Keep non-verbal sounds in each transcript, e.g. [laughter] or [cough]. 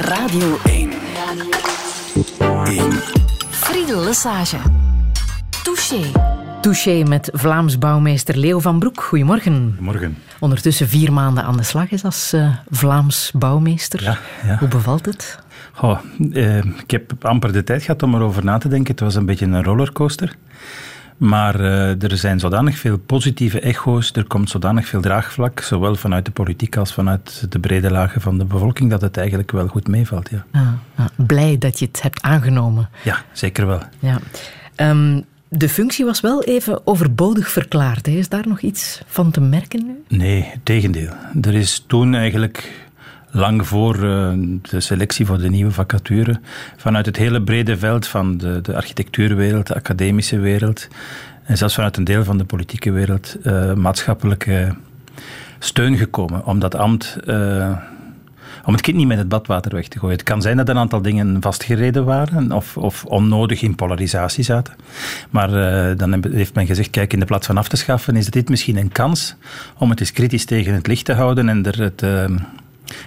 Radio 1. 1. Friedel Lesage. Touché. Touché met Vlaams bouwmeester Leo van Broek. Goedemorgen. Morgen. Ondertussen vier maanden aan de slag is als uh, Vlaams bouwmeester. Ja, ja. Hoe bevalt het? Oh, uh, ik heb amper de tijd gehad om erover na te denken. Het was een beetje een rollercoaster. Maar uh, er zijn zodanig veel positieve echo's, er komt zodanig veel draagvlak, zowel vanuit de politiek als vanuit de brede lagen van de bevolking, dat het eigenlijk wel goed meevalt. Ja. Ah, ah, blij dat je het hebt aangenomen. Ja, zeker wel. Ja. Um, de functie was wel even overbodig verklaard. Hè? Is daar nog iets van te merken nu? Nee, tegendeel. Er is toen eigenlijk lang voor uh, de selectie voor de nieuwe vacature, vanuit het hele brede veld van de, de architectuurwereld, de academische wereld en zelfs vanuit een deel van de politieke wereld uh, maatschappelijke steun gekomen om dat ambt uh, om het kind niet met het badwater weg te gooien. Het kan zijn dat een aantal dingen vastgereden waren of, of onnodig in polarisatie zaten. Maar dan heeft men gezegd, kijk, in de plaats van af te schaffen is dit misschien een kans om het eens kritisch tegen het licht te houden en er het...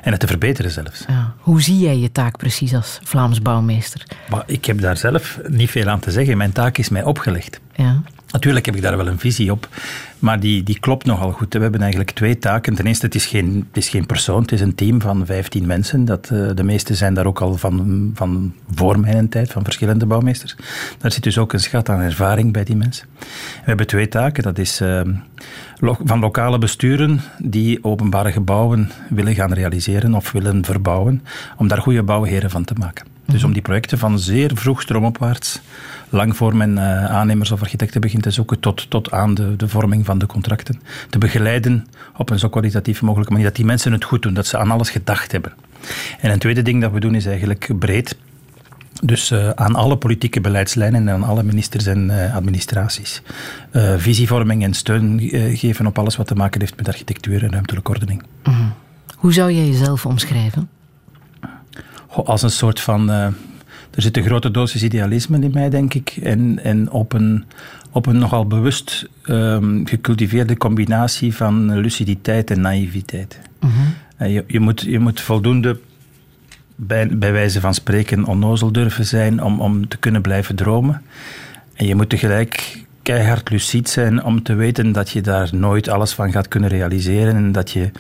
en het te verbeteren zelfs. Ja. Hoe zie jij je taak precies als Vlaams bouwmeester? Maar ik heb daar zelf niet veel aan te zeggen. Mijn taak is mij opgelegd. Ja. Natuurlijk heb ik daar wel een visie op, maar die, die klopt nogal goed. We hebben eigenlijk twee taken. Ten eerste, het is geen, het is geen persoon, het is een team van 15 mensen. Dat, uh, de meeste zijn daar ook al van, van voor mijn tijd, van verschillende bouwmeesters. Daar zit dus ook een schat aan ervaring bij die mensen. We hebben twee taken. Dat is uh, lo van lokale besturen die openbare gebouwen willen gaan realiseren of willen verbouwen, om daar goede bouwheren van te maken. Dus om die projecten van zeer vroeg stroomopwaarts, lang voor men uh, aannemers of architecten begint te zoeken, tot, tot aan de, de vorming van de contracten, te begeleiden op een zo kwalitatief mogelijke manier dat die mensen het goed doen, dat ze aan alles gedacht hebben. En een tweede ding dat we doen is eigenlijk breed. Dus uh, aan alle politieke beleidslijnen en aan alle ministers en uh, administraties. Uh, visievorming en steun geven op alles wat te maken heeft met architectuur en ruimtelijke ordening. Mm -hmm. Hoe zou jij jezelf omschrijven? als een soort van. Er zit een grote dosis idealisme in mij, denk ik. En, en op, een, op een nogal bewust um, gecultiveerde combinatie van luciditeit en naïviteit. Mm -hmm. je, je, moet, je moet voldoende, bij, bij wijze van spreken, onnozel durven zijn om, om te kunnen blijven dromen. En je moet tegelijk keihard lucid zijn om te weten dat je daar nooit alles van gaat kunnen realiseren en dat je,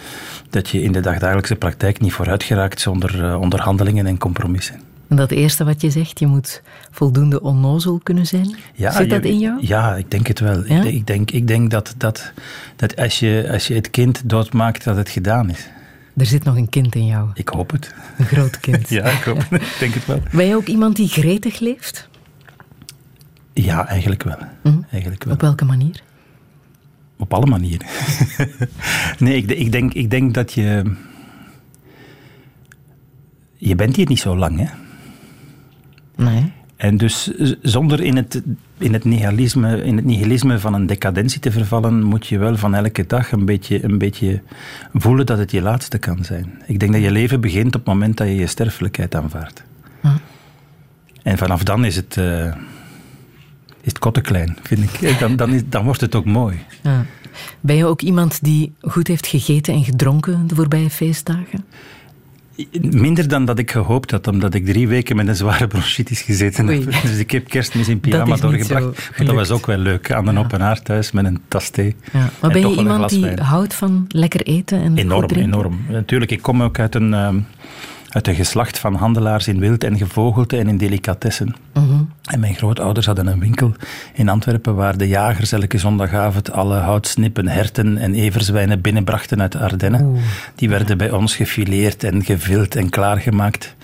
dat je in de dagdagelijkse praktijk niet vooruit geraakt zonder uh, onderhandelingen en compromissen. En dat eerste wat je zegt, je moet voldoende onnozel kunnen zijn. Ja, Zit dat je, in jou? Ja, ik denk het wel. Ja? Ik, denk, ik denk dat, dat, dat als, je, als je het kind doodmaakt, dat het gedaan is. Er zit nog een kind in jou. Ik hoop het. Een groot kind. [laughs] ja, ik, hoop, ik denk het wel. Ben je ook iemand die gretig leeft? Ja, eigenlijk wel. Mm. eigenlijk wel. Op welke manier? Op alle manieren. [laughs] nee, ik, ik, denk, ik denk dat je. Je bent hier niet zo lang, hè? Nee. En dus zonder in het, in het, nihilisme, in het nihilisme van een decadentie te vervallen, moet je wel van elke dag een beetje, een beetje voelen dat het je laatste kan zijn. Ik denk dat je leven begint op het moment dat je je sterfelijkheid aanvaardt. Hm. En vanaf dan is het. Uh, is het kotteklein, vind ik. Dan, dan, is, dan wordt het ook mooi. Ja. Ben je ook iemand die goed heeft gegeten en gedronken de voorbije feestdagen? Minder dan dat ik gehoopt had, omdat ik drie weken met een zware bronchitis gezeten Oei. heb. [laughs] Dus ik heb kerstmis in pyjama doorgebracht. Maar dat was ook wel leuk, aan een open haard thuis met een tas thee. Ja. Maar En ben je iemand die wijn. houdt van lekker eten en Enorm, enorm. Natuurlijk, ik kom ook uit een, ehm, uit een geslacht van handelaars in wild en gevogelte en in delicatessen. En mijn grootouders hadden een winkel in Antwerpen waar de jagers elke zondagavond alle houtsnippen, herten en everzwijnen binnenbrachten uit de Ardennen. Die werden bij ons gefileerd en gevild en klaargemaakt.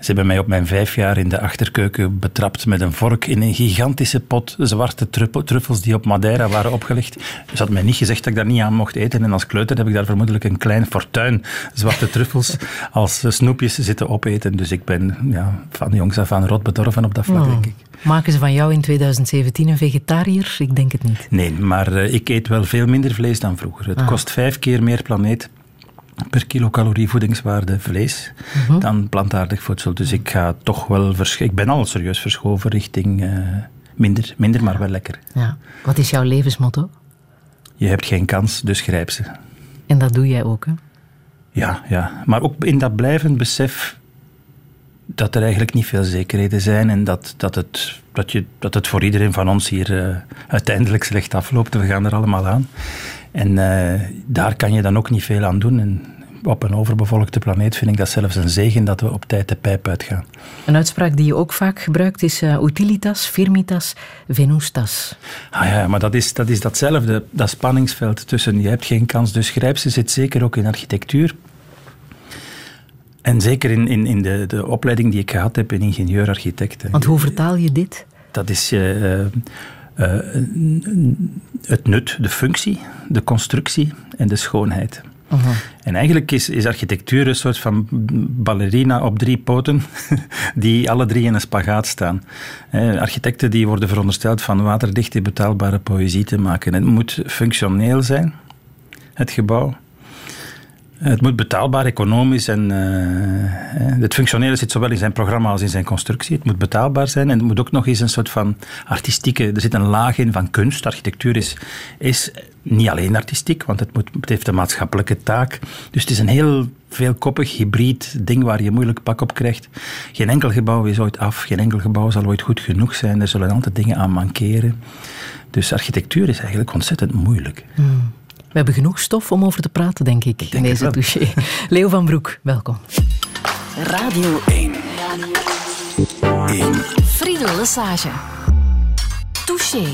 Ze hebben mij op mijn vijf jaar in de achterkeuken betrapt met een vork in een gigantische pot zwarte truffels die op Madeira waren opgelegd. Ze had mij niet gezegd dat ik daar niet aan mocht eten. En als kleuter heb ik daar vermoedelijk een klein fortuin zwarte truffels als snoepjes zitten opeten. Dus ik ben ja, van jongs af aan rot bedorven op dat vlak, Oh. denk ik. Maken ze van jou in 2017 een vegetariër? Ik denk het niet. Nee, maar eh, ik eet wel veel minder vlees dan vroeger. Het Ah. kost vijf keer meer planeet per kilocalorie voedingswaarde vlees Mhm. dan plantaardig voedsel. Dus ik ga toch wel Ik ben al serieus verschoven richting eh, minder, minder, maar wel lekker. Ja. Wat is jouw levensmotto? Je hebt geen kans, dus grijp ze. En dat doe jij ook, hè? Ja, ja. Maar ook in dat blijvend besef dat er eigenlijk niet veel zekerheden zijn en dat, dat, het, dat, je, dat het voor iedereen van ons hier uh, uiteindelijk slecht afloopt. We gaan er allemaal aan. En uh, daar kan je dan ook niet veel aan doen. En op een overbevolkte planeet vind ik dat zelfs een zegen dat we op tijd de pijp uitgaan. Een uitspraak die je ook vaak gebruikt is uh, utilitas, firmitas, venustas. Ah ja, maar dat is, dat is datzelfde, dat spanningsveld tussen je hebt geen kans, dus grijp ze zit zeker ook in architectuur. En zeker in, in, in de, de opleiding die ik gehad heb in ingenieur-architect. Want hoe vertaal je dit? Dat is uh, uh, het nut, de functie, de constructie en de schoonheid. En eigenlijk is, is architectuur een soort van ballerina op drie poten, [laughs] die alle drie in een spagaat staan. architecten die worden verondersteld van waterdichte, betaalbare poëzie te maken. Het moet functioneel zijn, het gebouw. Het moet betaalbaar, economisch en uh, het functionele zit zowel in zijn programma als in zijn constructie. Het moet betaalbaar zijn en het moet ook nog eens een soort van artistieke. Er zit een laag in van kunst. Architectuur is, is niet alleen artistiek, want het, moet, heeft een maatschappelijke taak. Dus het is een heel veelkoppig, hybrid ding waar je moeilijk pak op krijgt. Geen enkel gebouw is ooit af, geen enkel gebouw zal ooit goed genoeg zijn. Er zullen altijd dingen aan mankeren. Dus architectuur is eigenlijk ontzettend moeilijk. Hmm. We hebben genoeg stof om over te praten, denk ik, in deze touché. [laughs] Leo van Broek, welkom. Radio 1. Radio 1. Friedel Lesage. Touché.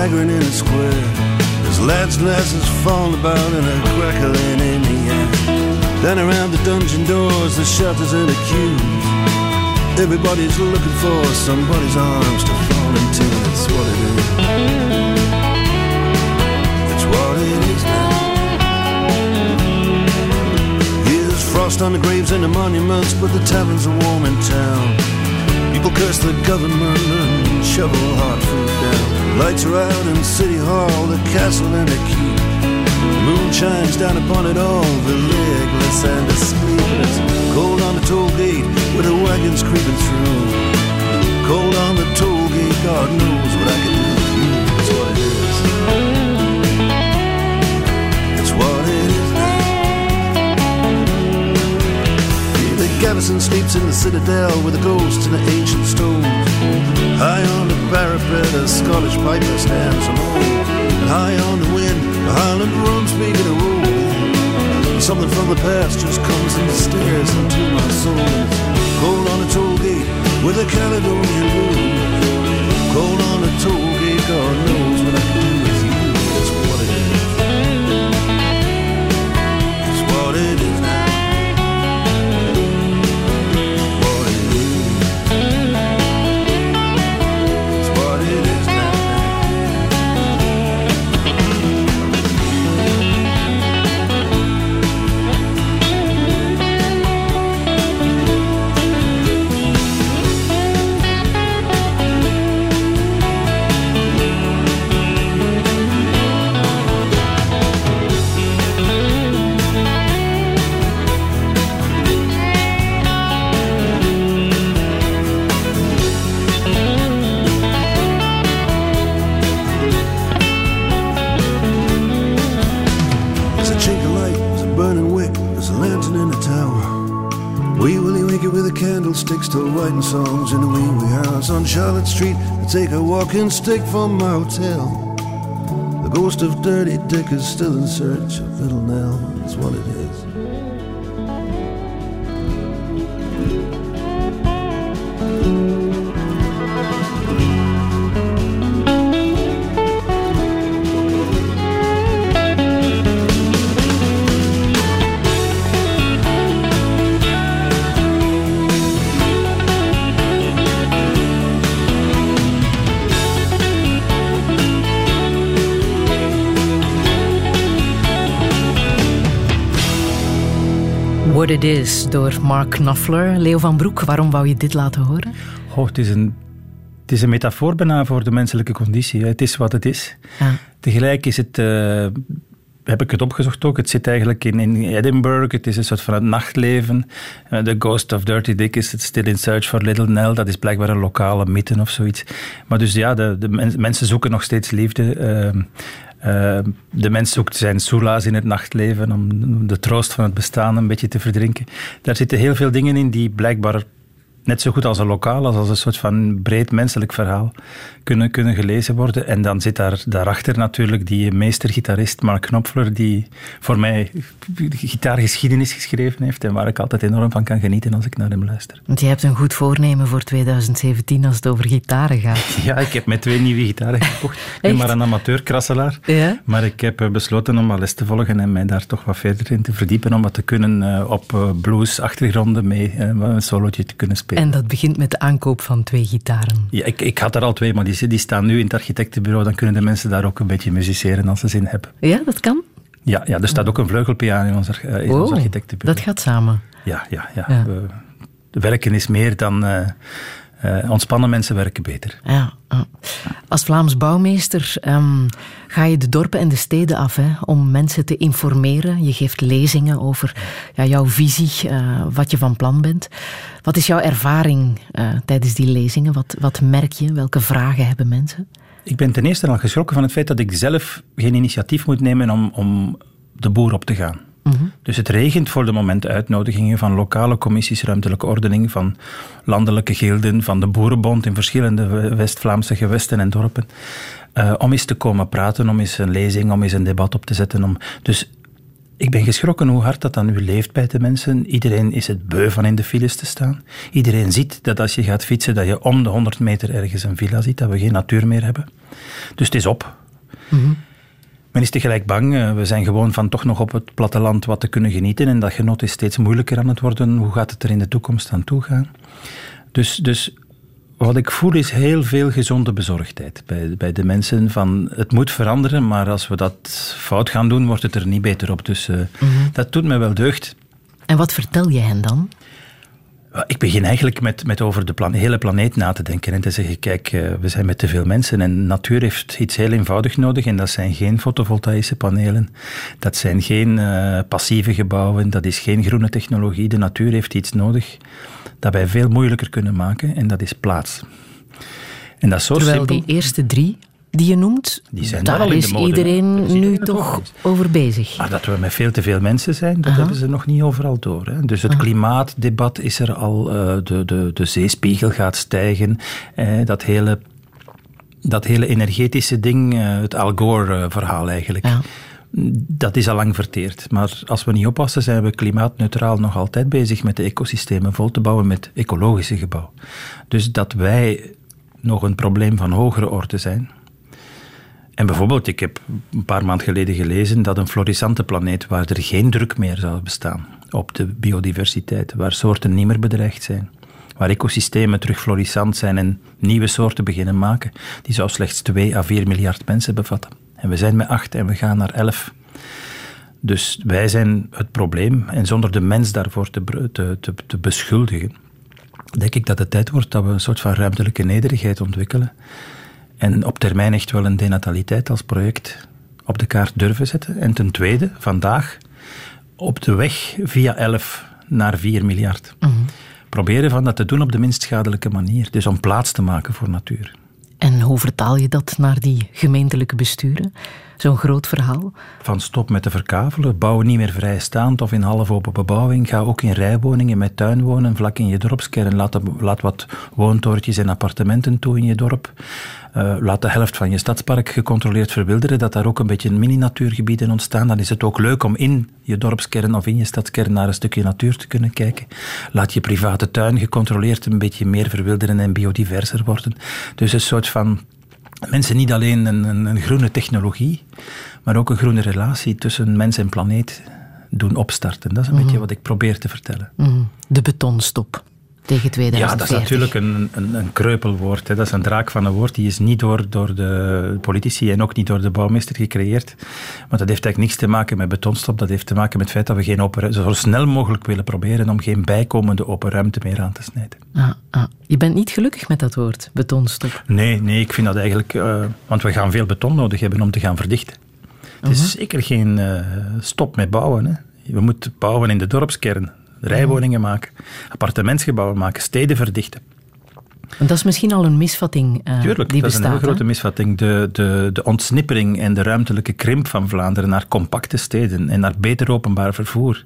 Staggering in a square. There's lads and lasses falling about and a crackling in the air. Then around the dungeon doors, the shutters and the queues. Everybody's looking for somebody's arms to fall into. That's what it is. That's what it is now. Here's frost on the graves and the monuments, but the taverns are warm in town. People curse the government and shovel hard food down. Lights are out in City Hall, the castle and the keep. The moon shines down upon it all, the legless and the sleepless. Cold on the toll gate with the wagons creeping through. Cold on the toll gate, God knows what I can garrison sleeps in the citadel with the ghosts in the ancient stones. High on the parapet, a Scottish piper stands alone. High on the wind, the Highland drums begin to roll. Something from the past just comes and stares into my soul. Cold on a toll gate with a Caledonian blues. Cold on a toll gate, God knows what I do Street. I take a walking stick from my hotel. The ghost of Dirty Dick is still in search of Little Nell. That's what it is. What It Is door Mark Knopfler. Leo van Broek, waarom wou je dit laten horen? Oh, het is een het is een metafoor bijna voor de menselijke conditie. Het is wat het is. Ja. Tegelijk is het, uh, heb ik het opgezocht ook, het zit eigenlijk in, in Edinburgh. Het is een soort van het nachtleven. Uh, the Ghost of Dirty Dick is still in search for Little Nell. Dat is blijkbaar een lokale mythe of zoiets. Maar dus ja, de, de mensen zoeken nog steeds liefde. Uh, uh, de mens zoekt zijn soelaas in het nachtleven om de troost van het bestaan een beetje te verdrinken. Daar zitten heel veel dingen in die blijkbaar net zo goed als een lokaal, als, als een soort van breed menselijk verhaal kunnen, kunnen gelezen worden. En dan zit daar daarachter natuurlijk die meestergitarist Mark Knopfler, die voor mij gitaargeschiedenis geschreven heeft en waar ik altijd enorm van kan genieten als ik naar hem luister. Want je hebt een goed voornemen voor 2017 als het over gitaren gaat. [laughs] Ja, ik heb met twee nieuwe gitaren gekocht. ik ben maar een amateurkrasselaar. Ja? Maar ik heb eh, besloten om les te volgen en mij daar toch wat verder in te verdiepen om wat te kunnen uh, op uh, blues-achtergronden mee een solootje te kunnen spelen. En dat begint met de aankoop van twee gitaren. Ja, ik, ik had er al twee, maar die, die staan nu in het architectenbureau. Dan kunnen de mensen daar ook een beetje musiceren als ze zin hebben. Ja, dat kan? Ja, ja er staat ook een vleugelpiano in ons, in oh, ons architectenbureau. Dat gaat samen. Ja, ja, ja. ja. We, werken is meer dan... Uh, uh, ontspannen mensen werken beter. Ja, als Vlaams bouwmeester um, ga je de dorpen en de steden af hè, om mensen te informeren. Je geeft lezingen over ja, jouw visie, uh, wat je van plan bent. Wat is jouw ervaring uh, tijdens die lezingen? Wat, wat merk je? Welke vragen hebben mensen? Ik ben ten eerste al geschrokken van het feit dat ik zelf geen initiatief moet nemen om, om de boer op te gaan. Dus het regent voor de moment uitnodigingen van lokale commissies ruimtelijke ordening, van landelijke gilden, van de Boerenbond in verschillende West-Vlaamse gewesten en dorpen. Uh, om eens te komen praten, om eens een lezing, om eens een debat op te zetten. Om, dus ik ben geschrokken hoe hard dat dan nu leeft bij de mensen. Iedereen is het beu van in de files te staan. Iedereen ziet dat als je gaat fietsen, dat je om de 100 meter ergens een villa ziet, dat we geen natuur meer hebben. Dus het is op. Mm men is tegelijk bang. Eh, we zijn gewoon van toch nog op het platteland wat te kunnen genieten. En dat genot is steeds moeilijker aan het worden. Hoe gaat het er in de toekomst aan toe gaan? Dus, dus wat ik voel is heel veel gezonde bezorgdheid bij, bij de mensen. Van het moet veranderen, maar als we dat fout gaan doen, wordt het er niet beter op. Dus uh, dat doet me wel deugd. En wat vertel je hen dan? Ik begin eigenlijk met, met over de plan, hele planeet na te denken en te zeggen, kijk, eh, we zijn met te veel mensen en natuur heeft iets heel eenvoudig nodig en dat zijn geen fotovoltaïsche panelen, dat zijn geen uh, passieve gebouwen, dat is geen groene technologie. De natuur heeft iets nodig dat wij veel moeilijker kunnen maken en dat is plaats. En dat is zo Terwijl simpel. die eerste drie die je noemt, die zijn daar al is iedereen nu toch over bezig. Maar dat we met veel te veel mensen zijn, dat hebben ze nog niet overal door. Hè. Dus het klimaatdebat is er al, uh, de, de, de zeespiegel gaat stijgen, eh, dat hele dat hele energetische ding, uh, het Al Gore-verhaal eigenlijk. Ja. Dat is al lang verteerd. Maar als we niet oppassen, zijn we klimaatneutraal nog altijd bezig met de ecosystemen vol te bouwen met ecologische gebouwen. Dus dat wij nog een probleem van hogere orde zijn, en bijvoorbeeld, ik heb een paar maanden geleden gelezen dat een florissante planeet waar er geen druk meer zou bestaan op de biodiversiteit, waar soorten niet meer bedreigd zijn, waar ecosystemen terug florissant zijn en nieuwe soorten beginnen maken, die zou slechts 2 à 4 miljard mensen bevatten. En we zijn met 8 en we gaan naar 11. Dus wij zijn het probleem en zonder de mens daarvoor te, te, te, te beschuldigen, denk ik dat het tijd wordt dat we een soort van ruimtelijke nederigheid ontwikkelen en op termijn echt wel een denataliteit als project op de kaart durven zetten. En ten tweede, vandaag op de weg via 11 naar 4 miljard. Mhm. Proberen van dat te doen op de minst schadelijke manier. Dus om plaats te maken voor natuur. En hoe vertaal je dat naar die gemeentelijke besturen? Zo'n groot verhaal? Van stop met te verkavelen, bouw niet meer vrijstaand of in half open bebouwing. Ga ook in rijwoningen met tuin wonen, vlak in je dorpskern. Laat, laat wat woontorentjes en appartementen toe in je dorp. Uh, laat de helft van je stadspark gecontroleerd verwilderen, dat daar ook een beetje mini-natuurgebieden ontstaan. Dan is het ook leuk om in je dorpskern of in je stadskern naar een stukje natuur te kunnen kijken. Laat je private tuin gecontroleerd een beetje meer verwilderen en biodiverser worden. Dus een soort van mensen niet alleen een, een, een, groene technologie, maar ook een groene relatie tussen mens en planeet doen opstarten. Dat is een beetje mhm. wat ik probeer te vertellen. Mhm. De betonstop. Tegen 2040. Ja, dat is natuurlijk een, een, een kreupelwoord. Hè. Dat is een draak van een woord. Die is niet door, door de politici en ook niet door de bouwmeester gecreëerd. Maar dat heeft eigenlijk niks te maken met betonstop. Dat heeft te maken met het feit dat we geen open, zo snel mogelijk willen proberen om geen bijkomende open ruimte meer aan te snijden. Ah, ah. Je bent niet gelukkig met dat woord, betonstop? Nee, nee ik vind dat eigenlijk... Uh, want we gaan veel beton nodig hebben om te gaan verdichten. Het is uh -huh. zeker geen uh, stop met bouwen. Hè. We moeten bouwen in de dorpskern rijwoningen maken, appartementsgebouwen maken, steden verdichten. Dat is misschien al een misvatting uh, Tuurlijk, die dat bestaat, is een heel grote misvatting. De, de, de ontsnippering en de ruimtelijke krimp van Vlaanderen naar compacte steden en naar beter openbaar vervoer.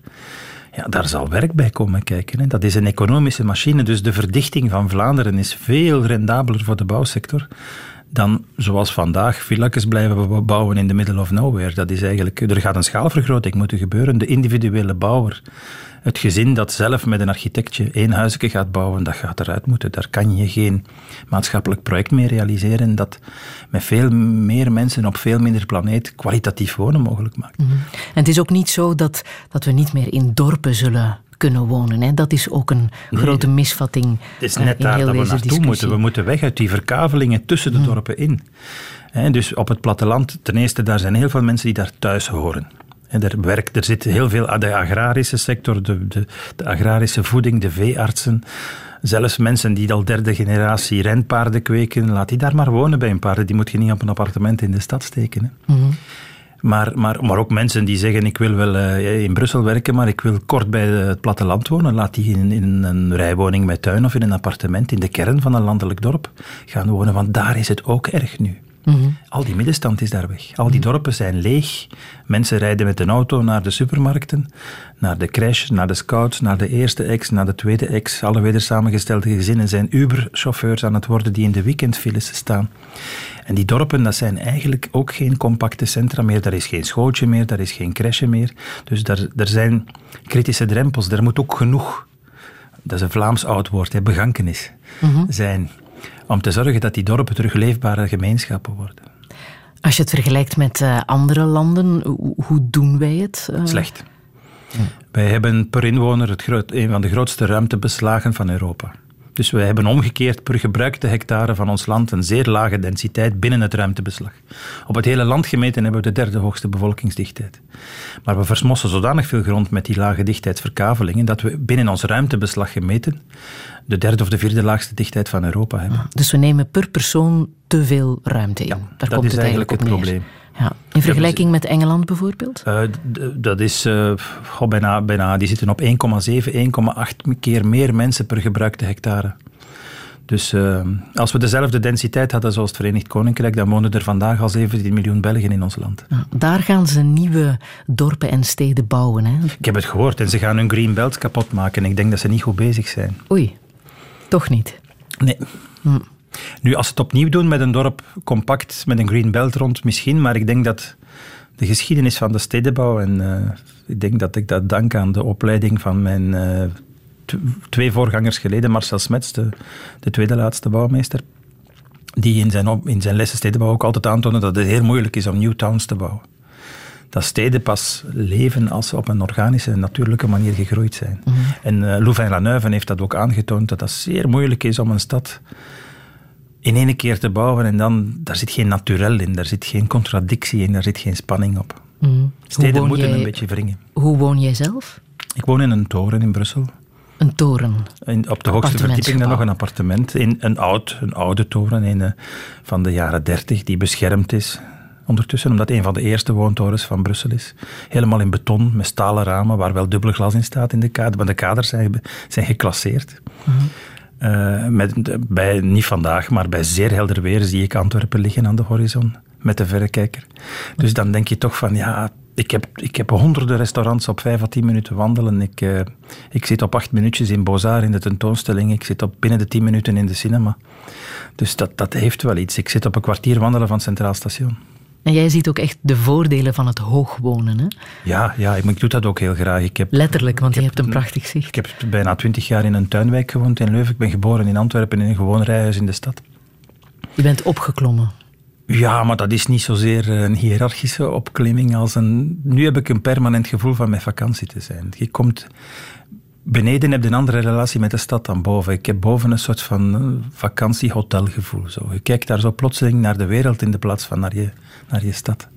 Ja, daar zal werk bij komen kijken. Hè. Dat is een economische machine, dus de verdichting van Vlaanderen is veel rendabeler voor de bouwsector dan zoals vandaag villakes blijven bouwen in the middle of nowhere. Dat is eigenlijk, er gaat een schaalvergroting moeten gebeuren. De individuele bouwer, het gezin dat zelf met een architectje één huisje gaat bouwen, dat gaat eruit moeten. Daar kan je geen maatschappelijk project mee realiseren dat met veel meer mensen op veel minder planeet kwalitatief wonen mogelijk maakt. Mm -hmm. En het is ook niet zo dat, dat we niet meer in dorpen zullen kunnen wonen. Hè. Dat is ook een nee, grote misvatting. Het is net daar dat we naartoe discussie. moeten. We moeten weg uit die verkavelingen tussen de dorpen in. He, dus op het platteland, ten eerste, daar zijn heel veel mensen die daar thuis horen. En er, werkt, er zit heel veel de agrarische sector, de, de, de agrarische voeding, de veeartsen. Zelfs mensen die al derde generatie renpaarden kweken, laat die daar maar wonen bij een paarden. Die moet je niet op een appartement in de stad steken. Hè. Mm -hmm. Maar, maar, maar ook mensen die zeggen, ik wil wel uh, in Brussel werken, maar ik wil kort bij het platteland wonen. Laat die in, in, een rijwoning met tuin of in een appartement in de kern van een landelijk dorp gaan wonen, want daar is het ook erg nu. Mm -hmm. Al die middenstand is daar weg. Al die dorpen zijn leeg. Mensen rijden met een auto naar de supermarkten, naar de crash, naar de scouts, naar de eerste ex, naar de tweede ex. Alle weder samengestelde gezinnen zijn Uber-chauffeurs aan het worden die in de weekendfiles staan. En die dorpen, dat zijn eigenlijk ook geen compacte centra meer. Daar is geen schooltje meer, daar is geen crèche meer. Dus daar, daar zijn kritische drempels. Er moet ook genoeg, dat is een Vlaams oud woord, hè, begankenis, mm -hmm. zijn. Om te zorgen dat die dorpen terug leefbare gemeenschappen worden. Als je het vergelijkt met uh, andere landen, hoe, doen wij het? Uh... Slecht. Wij hebben per inwoner het groot, een van de grootste ruimtebeslagen van Europa. Dus we hebben omgekeerd per gebruikte hectare van ons land een zeer lage densiteit binnen het ruimtebeslag. Op het hele land gemeten hebben we de derde hoogste bevolkingsdichtheid. Maar we versmossen zodanig veel grond met die lage dichtheidsverkavelingen dat we binnen ons ruimtebeslag gemeten de derde of de vierde laagste dichtheid van Europa hebben. Dus we nemen per persoon te veel ruimte in. Ja, Daar dat komt is het eigenlijk het op neer. probleem. Ja. In vergelijking met Engeland bijvoorbeeld? Uh, dat is uh, goh, bijna, bijna, die zitten op 1,7, 1,8 keer meer mensen per gebruikte hectare. Dus uh, als we dezelfde densiteit hadden zoals het Verenigd Koninkrijk, dan wonen er vandaag al 17 miljoen Belgen in ons land. Daar gaan ze nieuwe dorpen en steden bouwen. Hè? Ik heb het gehoord en ze gaan hun green belt kapot maken. Ik denk dat ze niet goed bezig zijn. Oei, toch niet? Nee. Hm. Nu, als ze het opnieuw doen met een dorp compact, met een green belt rond, misschien, maar ik denk dat de geschiedenis van de stedenbouw, en uh, ik denk dat ik dat dank aan de opleiding van mijn uh, twee voorgangers geleden, Marcel Smets, de, de tweede laatste bouwmeester, die in zijn, in zijn lessen stedenbouw ook altijd aantoonde dat het heel moeilijk is om new towns te bouwen. Dat steden pas leven als ze op een organische en natuurlijke manier gegroeid zijn. Mm -hmm. En uh, Louvain-la-Neuve heeft dat ook aangetoond, dat dat zeer moeilijk is om een stad in één keer te bouwen en dan, daar zit geen naturel in, daar zit geen contradictie in, daar zit geen spanning op. Mm. Steden moeten jij, een beetje wringen. Hoe woon jij zelf? Ik woon in een toren in Brussel. Een toren? In, op de hoogste verdieping dan nog een appartement. In een, oud, een oude toren een, uh, van de jaren dertig die beschermd is. Ondertussen, omdat een van de eerste woontorens van Brussel is. Helemaal in beton, met stalen ramen, waar wel dubbel glas in staat in de kader. Maar de kaders zijn, zijn geclasseerd. Mm -hmm. Uh, met, bij, niet vandaag, maar bij zeer helder weer zie ik Antwerpen liggen aan de horizon met de verrekijker. Dus dan denk je toch van ja, ik heb, ik heb honderden restaurants op vijf à tien minuten wandelen. Ik, uh, ik zit op acht minuutjes in Bozar in de tentoonstelling. Ik zit op binnen de tien minuten in de cinema. Dus dat, dat heeft wel iets. Ik zit op een kwartier wandelen van Centraal Station. En jij ziet ook echt de voordelen van het hoogwonen, hè? Ja, ja ik, ik doe dat ook heel graag. Ik heb, Letterlijk, want je hebt een prachtig zicht. Ik heb bijna twintig jaar in een tuinwijk gewoond in Leuven. Ik ben geboren in Antwerpen in een gewoon rijhuis in de stad. Je bent opgeklommen. Ja, maar dat is niet zozeer een hiërarchische opklimming als een... Nu heb ik een permanent gevoel van met vakantie te zijn. Je komt... beneden heb je een andere relatie met de stad dan boven. Ik heb boven een soort van eh, vakantiehotelgevoel. Zo. Je kijkt daar zo plotseling naar de wereld in de plaats van naar je, naar je stad.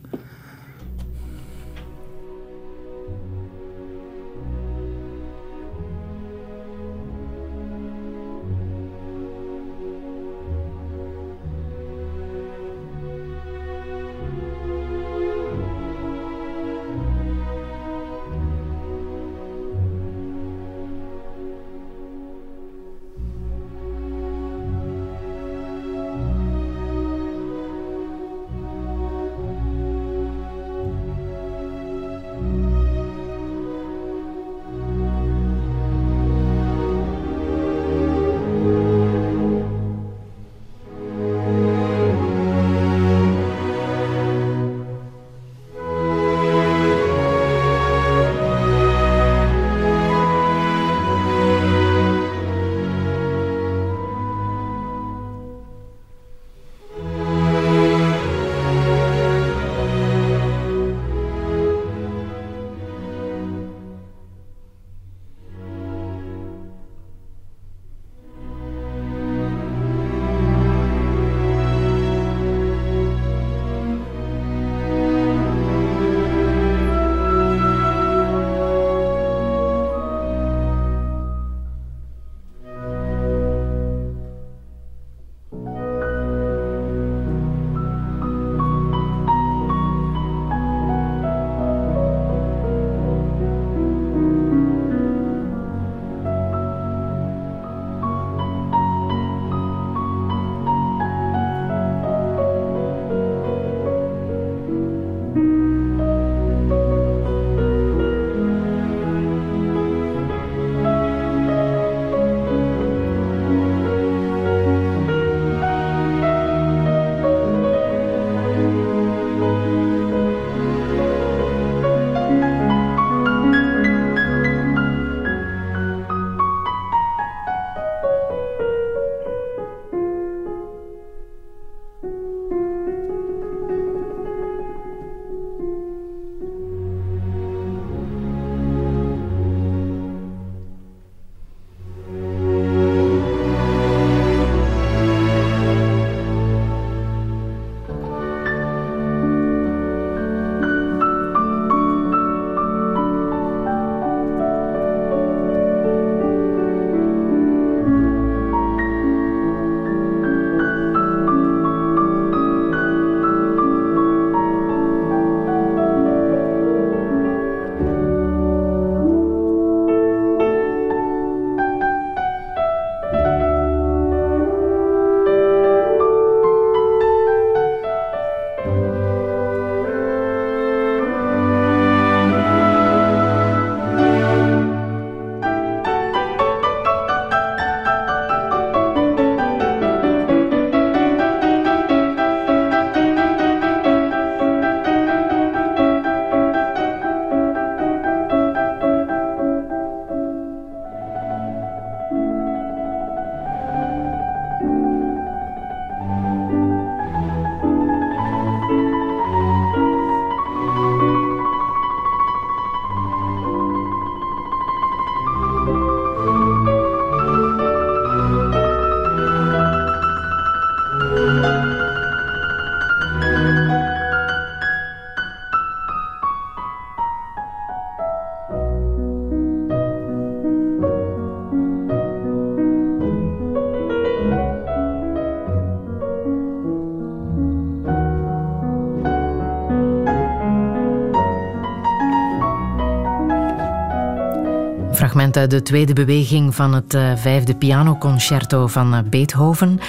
Uit de tweede beweging van het uh, vijfde pianoconcerto van uh, Beethoven.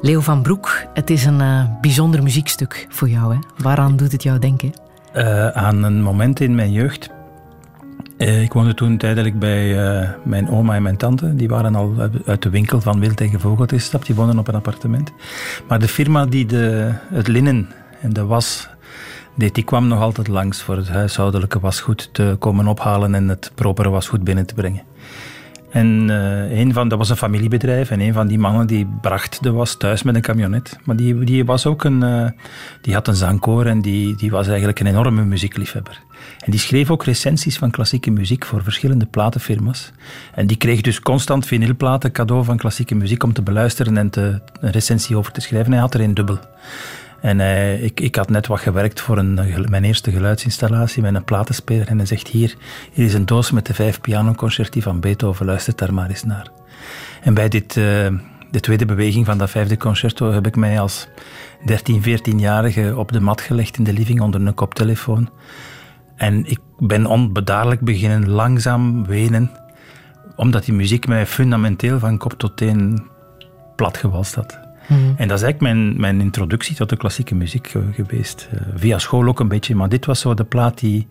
Leo van Broek, het is een bijzonder muziekstuk voor jou. Hè? Waaraan doet het jou denken? aan een moment in mijn jeugd. ik woonde toen tijdelijk bij mijn oma en mijn tante. Die waren al uit de winkel van Wild tegen Vogeltje gestapt. Die woonden op een appartement. Maar de firma die de, het linnen en de was Nee, die kwam nog altijd langs voor het huishoudelijke wasgoed te komen ophalen en het propere wasgoed binnen te brengen. En uh, een van, dat was een familiebedrijf en een van die mannen die bracht de was thuis met een camionet. Maar die, die, was ook een, uh, die had een zangkoor en die, die was eigenlijk een enorme muziekliefhebber. En die schreef ook recensies van klassieke muziek voor verschillende platenfirma's. En die kreeg dus constant vinylplaten cadeau van klassieke muziek om te beluisteren en te, een recensie over te schrijven. Hij had er een dubbel. En uh, ik, ik had net wat gewerkt voor een, mijn eerste geluidsinstallatie met een platenspeler. En hij zegt, hier, hier is een doos met de vijf pianoconcerti van Beethoven, luister daar maar eens naar. En bij dit, uh, de tweede beweging van dat vijfde concerto heb ik mij als 13, 14-jarige op de mat gelegd in de living onder een koptelefoon. En ik ben onbedaarlijk beginnen langzaam wenen, omdat die muziek mij fundamenteel van kop tot teen platgewalst had. Mhm. En dat is eigenlijk mijn, mijn introductie tot de klassieke muziek eh, geweest. Uh, via school ook een beetje, maar dit was zo de plaat die,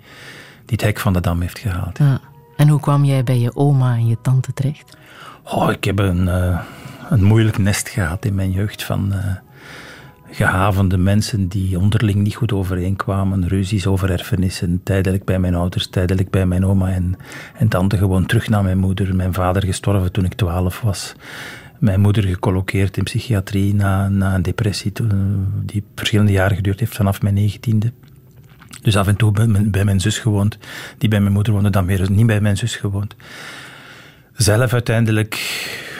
die het hek van de dam heeft gehaald. Ja. En hoe kwam jij bij je oma en je tante terecht? Oh, ik heb een, uh, een moeilijk nest gehad in mijn jeugd van gehavende mensen die onderling niet goed overeenkwamen, ruzies over erfenissen, tijdelijk bij mijn ouders, tijdelijk bij mijn oma en, en tante gewoon terug naar mijn moeder. Mijn vader gestorven toen ik twaalf was mijn moeder gecolloqueerd in psychiatrie na, na een depressie die verschillende jaren geduurd heeft vanaf mijn negentiende. Dus af en toe bij mijn, bij mijn, zus gewoond, die bij mijn moeder woonde, dan weer niet bij mijn zus gewoond. Zelf uiteindelijk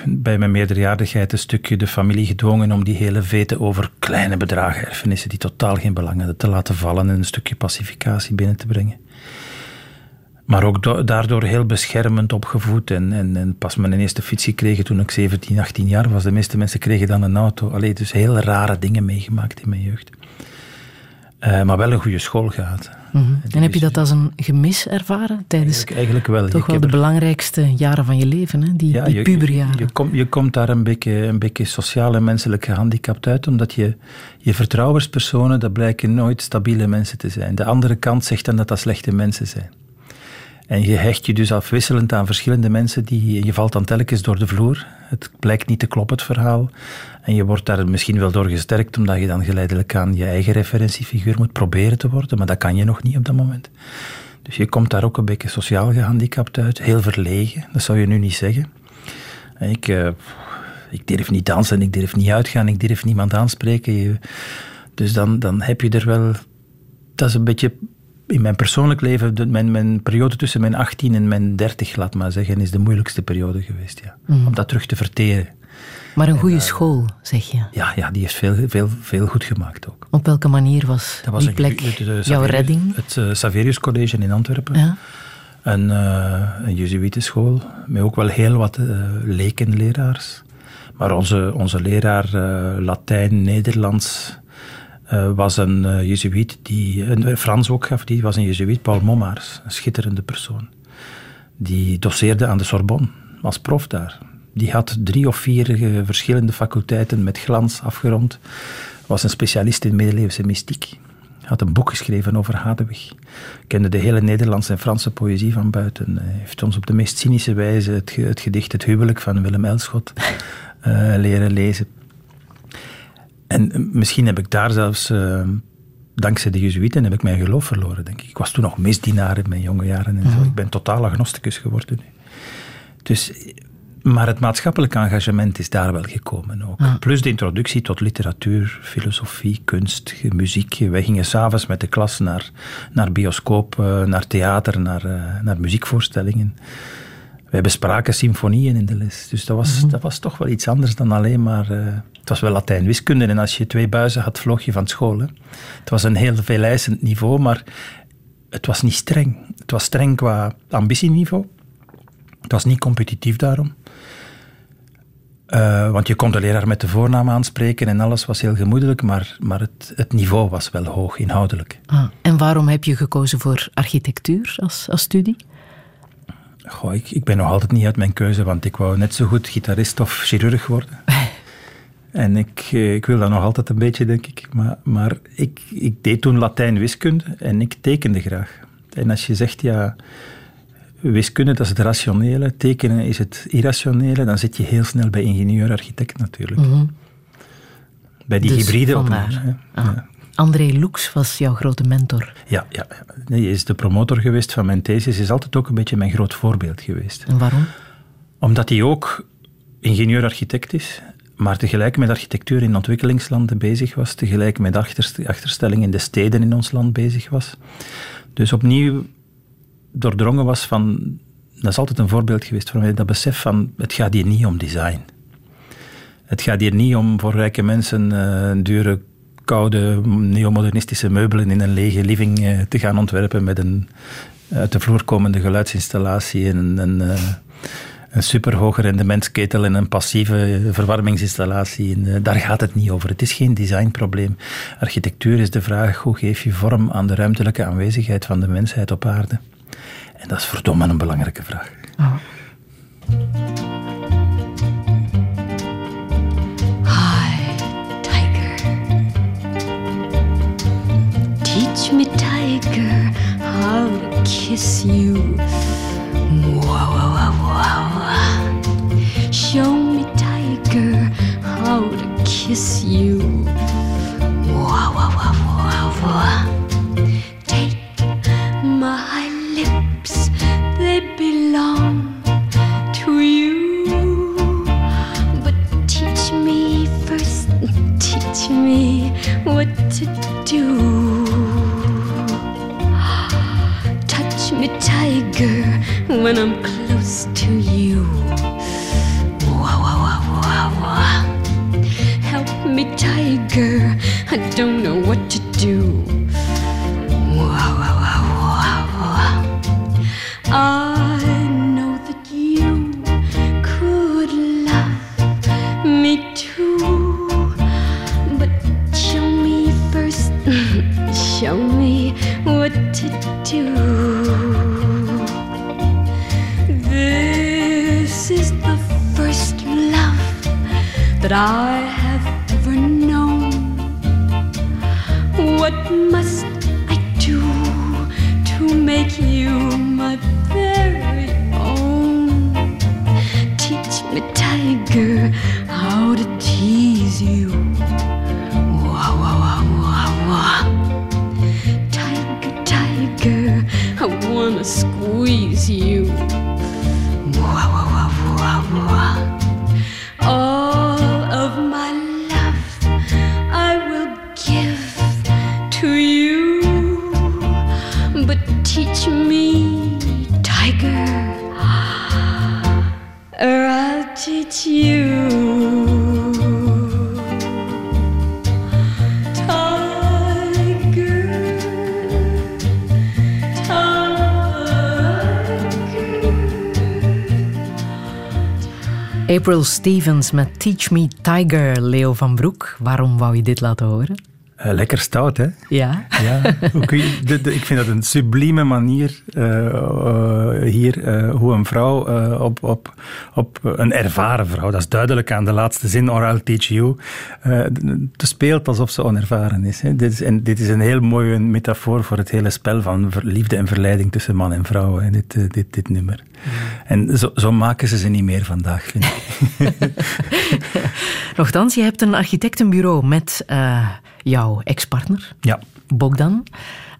bij mijn meerderjarigheid een stukje de familie gedwongen om die hele vete over kleine bedragen, erfenissen die totaal geen belang hadden, te laten vallen en een stukje pacificatie binnen te brengen. Maar ook daardoor heel beschermend opgevoed. En, en, en, pas mijn eerste fiets gekregen toen ik 17, 18 jaar was. De meeste mensen kregen dan een auto. Allee, dus heel rare dingen meegemaakt in mijn jeugd. Uh, maar wel een goede school gehad. Mm -hmm. En heb je dat als een gemis ervaren tijdens eigenlijk, eigenlijk wel. toch wel de belangrijkste jaren van je leven, hè? die, ja, die puberjaren? Je, je, kom, je, komt daar een beetje, een beetje sociaal en menselijk gehandicapt uit, omdat je, je vertrouwenspersonen, dat blijken nooit stabiele mensen te zijn. De andere kant zegt dan dat dat slechte mensen zijn. En je hecht je dus afwisselend aan verschillende mensen, die, je valt dan telkens door de vloer. Het blijkt niet te kloppen, het verhaal. En je wordt daar misschien wel door gesterkt, omdat je dan geleidelijk aan je eigen referentiefiguur moet proberen te worden, maar dat kan je nog niet op dat moment. Dus je komt daar ook een beetje sociaal gehandicapt uit, heel verlegen, dat zou je nu niet zeggen. Ik, uh, ik durf niet dansen, ik durf niet uitgaan, ik durf niemand aanspreken. dus dan, dan heb je er wel... Dat is een beetje in mijn persoonlijk leven, mijn, mijn periode tussen mijn 18 en mijn 30, laat maar zeggen, is de moeilijkste periode geweest. Ja. Mhm. Om dat terug te verteren. Maar een goede eh, school, zeg je? Ja, ja, die heeft veel, veel, veel goed gemaakt ook. Op welke manier was, dat was die plek het, jouw redding? Het uh, Saverius College in Antwerpen. Ja. Een, uh, een jezuïtenschool, met ook wel heel wat uh, lekenleraars. Maar onze, onze leraar Latijn, Nederlands, uh, was een uh, jezuïet, die, een Frans ook gaf, die was een jezuïet, Paul Mommaers, een schitterende persoon. Die doseerde aan de Sorbonne, als prof daar. Die had drie of vier uh, verschillende faculteiten met glans afgerond. Was een specialist in middeleeuwse mystiek. Had een boek geschreven over Hadewig. Kende de hele Nederlandse en Franse poëzie van buiten. heeft ons op de meest cynische wijze het, het gedicht Het Huwelijk van Willem Elschot leren lezen. En eh, misschien heb ik daar zelfs, uh, dankzij de Jezuïeten, heb ik mijn geloof verloren, denk ik. Ik was toen nog misdienaar in mijn jonge jaren en zo. Mhm. Ik ben totaal agnosticus geworden nu. Dus, maar het maatschappelijk engagement is daar wel gekomen ook. Plus de introductie tot literatuur, filosofie, kunst, muziek. Wij gingen s'avonds met de klas naar, naar bioscoop, uh, naar theater, naar, naar muziekvoorstellingen. Wij bespraken symfonieën in de les. Dus dat was, mhm. dat was toch wel iets anders dan alleen maar het was wel Latijn-wiskunde en als je twee buizen had, vloog je van school. Hè. Het was een heel veeleisend niveau, maar het was niet streng. Het was streng qua ambitieniveau. Het was niet competitief daarom. Uh, want je kon de leraar met de voornaam aanspreken en alles was heel gemoedelijk, maar, maar het, het niveau was wel hoog, inhoudelijk. Ah, en waarom heb je gekozen voor architectuur als, als studie? Goh, ik, ik ben nog altijd niet uit mijn keuze, want ik wou net zo goed gitarist of chirurg worden. [laughs] En ik, eh, ik wil dat nog altijd een beetje, denk ik. Maar, maar ik, ik deed toen Latijn-wiskunde en ik tekende graag. En als je zegt, ja, wiskunde dat is het rationele, tekenen is het irrationele, dan zit je heel snel bij ingenieur-architect natuurlijk. Mm Bij die dus hybride vandaar. Ah. Ja. André Loeks was jouw grote mentor. Ja, ja, hij is de promotor geweest van mijn thesis. is altijd ook een beetje mijn groot voorbeeld geweest. En waarom? Omdat hij ook ingenieur-architect is, maar tegelijk met architectuur in ontwikkelingslanden bezig was, tegelijk met achterstelling in de steden in ons land bezig was. Dus opnieuw doordrongen was van, dat is altijd een voorbeeld geweest voor mij, dat besef van, het gaat hier niet om design. Het gaat hier niet om voor rijke mensen uh, dure, koude, neomodernistische meubelen in een lege living uh, te gaan ontwerpen met een uit de vloer komende geluidsinstallatie en een, uh, een superhoge rendementsketel en een passieve verwarmingsinstallatie. En, daar gaat het niet over. Het is geen designprobleem. Architectuur is de vraag hoe geef je vorm aan de ruimtelijke aanwezigheid van de mensheid op aarde. En dat is verdomme een belangrijke vraag. Oh. Hi, tiger. Teach me, tiger, how to kiss you. Show me, tiger, how to kiss you. April Stevens met Teach Me Tiger, Leo van Broek. Waarom wou je dit laten horen? Uh, lekker stout, hè? Ja. ja [laughs] ik vind dat een sublieme manier uh, uh, hier, hoe een vrouw op, op, op een ervaren vrouw, dat is duidelijk aan de laatste zin, or I'll teach you, te speelt alsof ze onervaren is. Hè. Dit is. En dit is een heel mooie metafoor voor het hele spel van liefde en verleiding tussen man en vrouw, hè, dit, dit, dit nummer. Mm. En zo, zo, maken ze ze niet meer vandaag, vind ik. [laughs] Nochtans, je hebt een architectenbureau met jouw ex-partner, ja. Bogdan.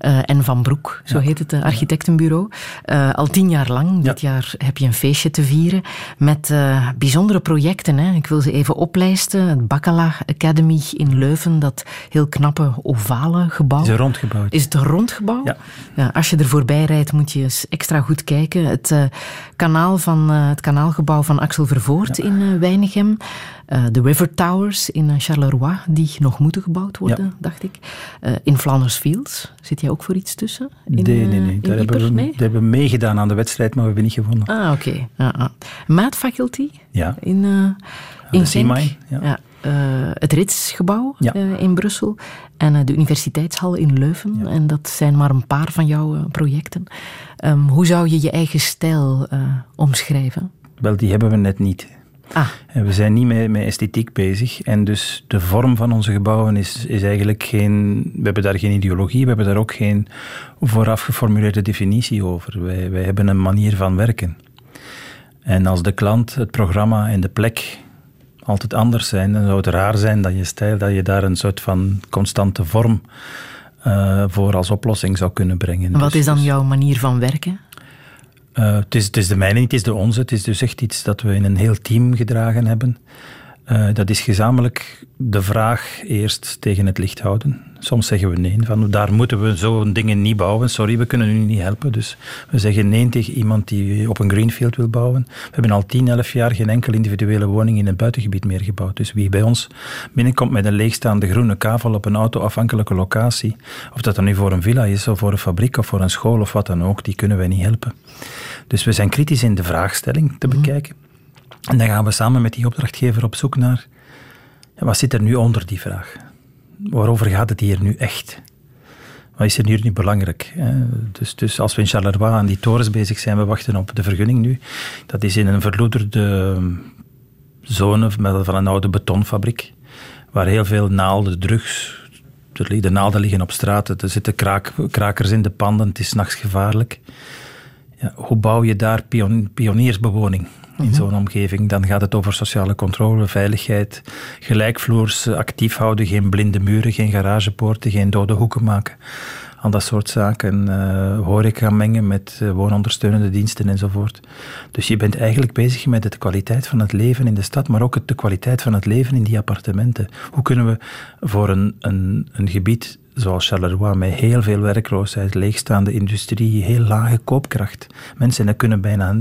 Uh, en Van Broek, zo heet het architectenbureau. Uh, al tien jaar lang. Dit jaar heb je een feestje te vieren met uh, bijzondere projecten. Hè. Ik wil ze even oplijsten. Het Bacala Academy in Leuven, dat heel knappe ovale gebouw. Is het rondgebouw? Is het een rondgebouw? Ja. als je er voorbij rijdt, moet je eens extra goed kijken. Het, kanaal van, het kanaalgebouw van Axel Vervoort in Weinigem. De River Towers in Charleroi, die nog moeten gebouwd worden, dacht ik. in Flanders Fields zit jij ook voor iets tussen? In, nee, nee, nee. Daar hebben, we, nee? hebben we meegedaan aan de wedstrijd, maar we hebben niet gewonnen. Ah, oké. Okay. Ja, ah. Maat Faculty? Ja. In, in Genk? Ja. ja. Uh, het Ritsgebouw ja. uh, in Brussel en de Universiteitshal in Leuven. Ja. En dat zijn maar een paar van jouw projecten. Um, hoe zou je je eigen stijl omschrijven? Wel, die hebben we net niet. Ah. We zijn niet met, met esthetiek bezig. En dus de vorm van onze gebouwen is, is eigenlijk geen. We hebben daar geen ideologie, we hebben daar ook geen vooraf geformuleerde definitie over. Wij, wij hebben een manier van werken. En als de klant, het programma en de plek altijd anders zijn, dan zou het raar zijn dat je stijl, dat je daar een soort van constante vorm uh, voor als oplossing zou kunnen brengen. Wat dus, is dan dus- jouw manier van werken? Uh, het, is, het is de mijne, het is de onze. Het is dus echt iets dat we in een heel team gedragen hebben. Uh, dat is gezamenlijk de vraag eerst tegen het licht houden. Soms zeggen we nee, van daar moeten we zo'n dingen niet bouwen. Sorry, we kunnen u niet helpen. Dus we zeggen nee tegen iemand die op een greenfield wil bouwen. We hebben al 10, 11 jaar geen enkel individuele woning in het buitengebied meer gebouwd. Dus wie bij ons binnenkomt met een leegstaande groene kavel op een autoafhankelijke locatie, of dat dan nu voor een villa is, of voor een fabriek, of voor een school, of wat dan ook, die kunnen wij niet helpen. Dus we zijn kritisch in de vraagstelling te mhm. bekijken. En dan gaan we samen met die opdrachtgever op zoek naar wat zit er nu onder die vraag? Waarover gaat het hier nu echt? Wat is er nu niet belangrijk? Dus, dus als we in Charleroi aan die torens bezig zijn, we wachten op de vergunning nu. Dat is in een verloederde zone van een oude betonfabriek, waar heel veel naalden, drugs, de naalden liggen op straat, er zitten kraak, krakers in de panden, het is nachts gevaarlijk. Ja, hoe bouw je daar pioniersbewoning? In mhm. zo'n omgeving. Dan gaat het over sociale controle, veiligheid, gelijkvloers actief houden, geen blinde muren, geen garagepoorten, geen dode hoeken maken. Al dat soort zaken. Uh, horeca mengen met uh, woonondersteunende diensten enzovoort. Dus je bent eigenlijk bezig met de kwaliteit van het leven in de stad, maar ook de kwaliteit van het leven in die appartementen. Hoe kunnen we voor een, een, een gebied zoals Charleroi, met heel veel werkloosheid, leegstaande industrie, heel lage koopkracht. Mensen kunnen bijna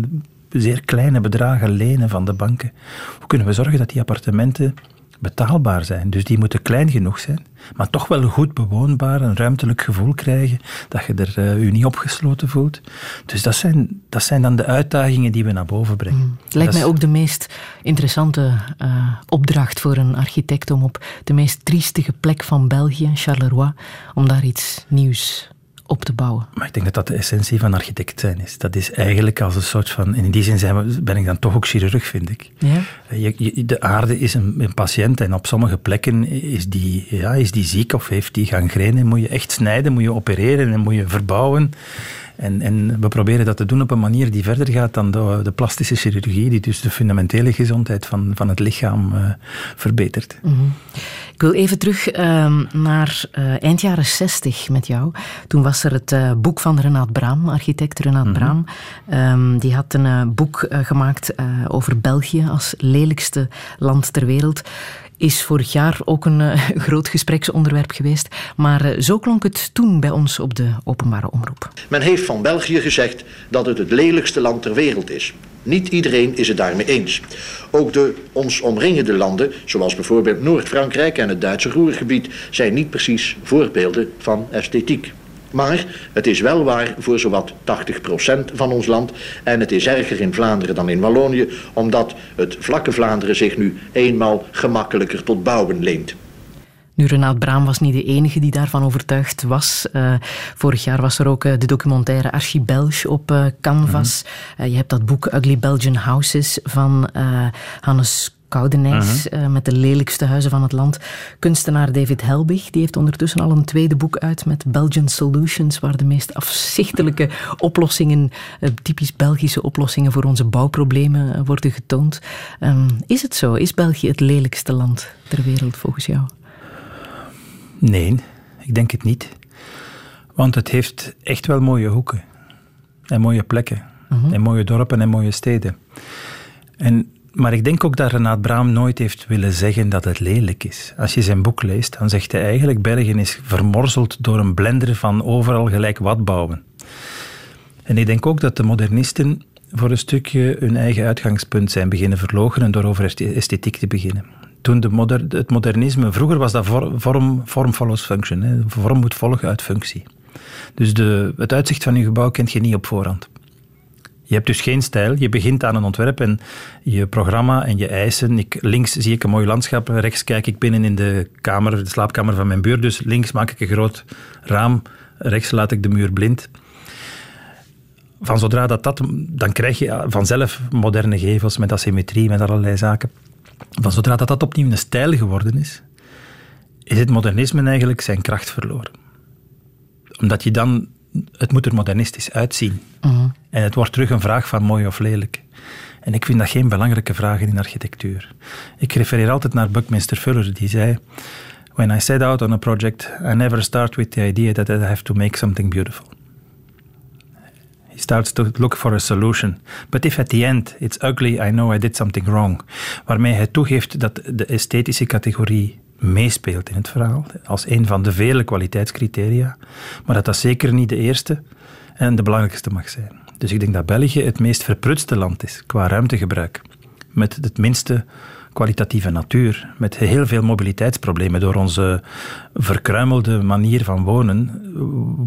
zeer kleine bedragen lenen van de banken. Hoe kunnen we zorgen dat die appartementen betaalbaar zijn? Dus die moeten klein genoeg zijn, maar toch wel goed bewoonbaar, een ruimtelijk gevoel krijgen, dat je er uh, u niet opgesloten voelt. Dus dat zijn, dat zijn dan de uitdagingen die we naar boven brengen. Mm. Het lijkt mij ook de meest interessante uh, opdracht voor een architect om op de meest triestige plek van België, Charleroi, om daar iets nieuws op te bouwen. Maar ik denk dat dat de essentie van architect zijn is. Dat is eigenlijk als een soort van... In die zin zijn we, ben ik dan toch ook chirurg, vind ik. Ja? Je, de aarde is een, een, patiënt en op sommige plekken is die, ja, is die ziek of heeft die gangrene. Moet je echt snijden, moet je opereren en moet je verbouwen. En, en, we proberen dat te doen op een manier die verder gaat dan de, de plastische chirurgie, die dus de fundamentele gezondheid van, van het lichaam uh, verbetert. Mhm. Ik wil even terug ehm, naar uh, eind jaren 60 met jou. Toen was er het uh, boek van Renaat Braam, architect Renaat mm Braam. Um, die had een boek gemaakt over België als lelijkste land ter wereld is vorig jaar ook een uh, [laughs] groot gespreksonderwerp geweest. Maar uh, zo klonk het toen bij ons op de openbare omroep. Men heeft van België gezegd dat het het lelijkste land ter wereld is. Niet iedereen is het daarmee eens. Ook de ons omringende landen, zoals bijvoorbeeld Noord-Frankrijk en het Duitse Roergebied, zijn niet precies voorbeelden van esthetiek. Maar het is wel waar voor zowat 80% van ons land. En het is erger in Vlaanderen dan in Wallonië, omdat het vlakke Vlaanderen zich nu eenmaal gemakkelijker tot bouwen leent. Nu, Renaat Braam was niet de enige die daarvan overtuigd was. Uh, vorig jaar was er ook uh, de documentaire Archibelge op uh, Canvas. Mm je hebt dat boek Ugly Belgian Houses van Hannes Koudenijs, uh met de lelijkste huizen van het land. Kunstenaar David Helbig, die heeft ondertussen al een tweede boek uit met Belgian Solutions, waar de meest afzichtelijke oplossingen, typisch Belgische oplossingen voor onze bouwproblemen worden getoond. Um, is het zo? Is België het lelijkste land ter wereld volgens jou? Nee, ik denk het niet. Want het heeft echt wel mooie hoeken. En mooie plekken. Mhm. En mooie dorpen en mooie steden. En, maar ik denk ook dat Renaat Braam nooit heeft willen zeggen dat het lelijk is. Als je zijn boek leest, dan zegt hij eigenlijk Bergen is vermorzeld door een blender van overal gelijk wat bouwen. En ik denk ook dat de modernisten voor een stukje hun eigen uitgangspunt zijn beginnen verloochenen door over esthetiek te beginnen toen de het modernisme, vroeger was dat vorm, vorm follows function. Hè. Vorm moet volgen uit functie. Dus de, het uitzicht van je gebouw kent je niet op voorhand. Je hebt dus geen stijl. Je begint aan een ontwerp en je programma en je eisen. Ik, links zie ik een mooi landschap, rechts kijk ik binnen in de kamer, de slaapkamer van mijn buur. Dus links maak ik een groot raam, rechts laat ik de muur blind. Van zodra dat dat, dan krijg je vanzelf moderne gevels met asymmetrie, met allerlei zaken. Van zodra dat, dat opnieuw een stijl geworden is, is het modernisme eigenlijk zijn kracht verloren. Omdat je dan, het moet er modernistisch uitzien. Mhm. En het wordt terug een vraag van mooi of lelijk. En ik vind dat geen belangrijke vraag in architectuur. Ik refereer altijd naar Buckminster Fuller, die zei: When I set out on a project, I never start with the idea that I have to make something beautiful. He starts to look for a solution. But if at the end it's ugly, I know I did something wrong. Waarmee hij toegeeft dat de esthetische categorie meespeelt in het verhaal, als een van de vele kwaliteitscriteria, maar dat dat zeker niet de eerste en de belangrijkste mag zijn. Dus ik denk dat België het meest verprutste land is qua ruimtegebruik, met het minste kwalitatieve natuur, met heel veel mobiliteitsproblemen. Door onze verkruimelde manier van wonen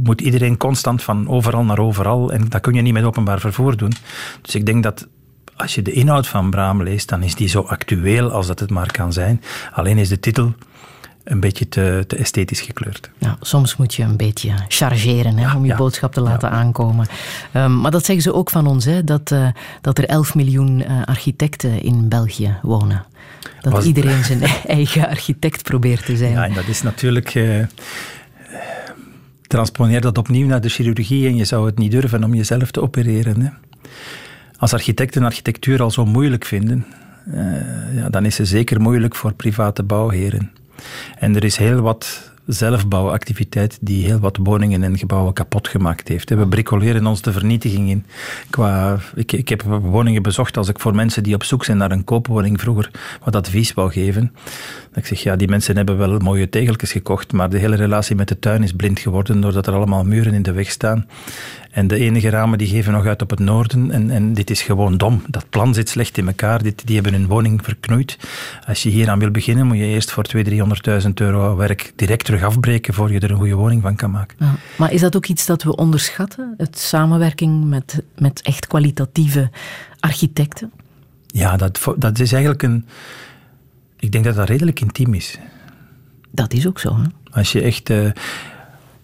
moet iedereen constant van overal naar overal en dat kun je niet met openbaar vervoer doen. Dus ik denk dat als je de inhoud van Braam leest, dan is die zo actueel als dat het maar kan zijn. Alleen is de titel een beetje te, te esthetisch gekleurd. Ja, soms moet je een beetje chargeren hè, om je boodschap te laten aankomen. Um, maar dat zeggen ze ook van ons, hè, dat, uh, dat er 11 miljoen uh, architecten in België wonen. Dat Was... iedereen zijn [laughs] eigen architect probeert te zijn. Ja, en dat is natuurlijk... Uh, transponeer dat opnieuw naar de chirurgie en je zou het niet durven om jezelf te opereren. Hè. Als architecten architectuur al zo moeilijk vinden, ja, dan is het zeker moeilijk voor private bouwheren. En er is heel wat zelfbouwactiviteit die heel wat woningen en gebouwen kapot gemaakt heeft. We bricoleren ons de vernietiging in. Qua, ik, ik heb woningen bezocht als ik voor mensen die op zoek zijn naar een koopwoning vroeger wat advies wou geven. Ik zeg, ja, die mensen hebben wel mooie tegeltjes gekocht, maar de hele relatie met de tuin is blind geworden doordat er allemaal muren in de weg staan. En de enige ramen die geven nog uit op het noorden. En, en dit is gewoon dom. Dat plan zit slecht in elkaar. Dit, die hebben hun woning verknoeid. Als je hier aan wil beginnen, moet je eerst voor 200.000, 300.000 euro werk direct terug afbreken voor je er een goede woning van kan maken. Ja, maar is dat ook iets dat we onderschatten? Het samenwerking met, met echt kwalitatieve architecten? Ja, dat, dat is eigenlijk een... Ik denk dat dat redelijk intiem is. Dat is ook zo, hè? Als je echt... Uh,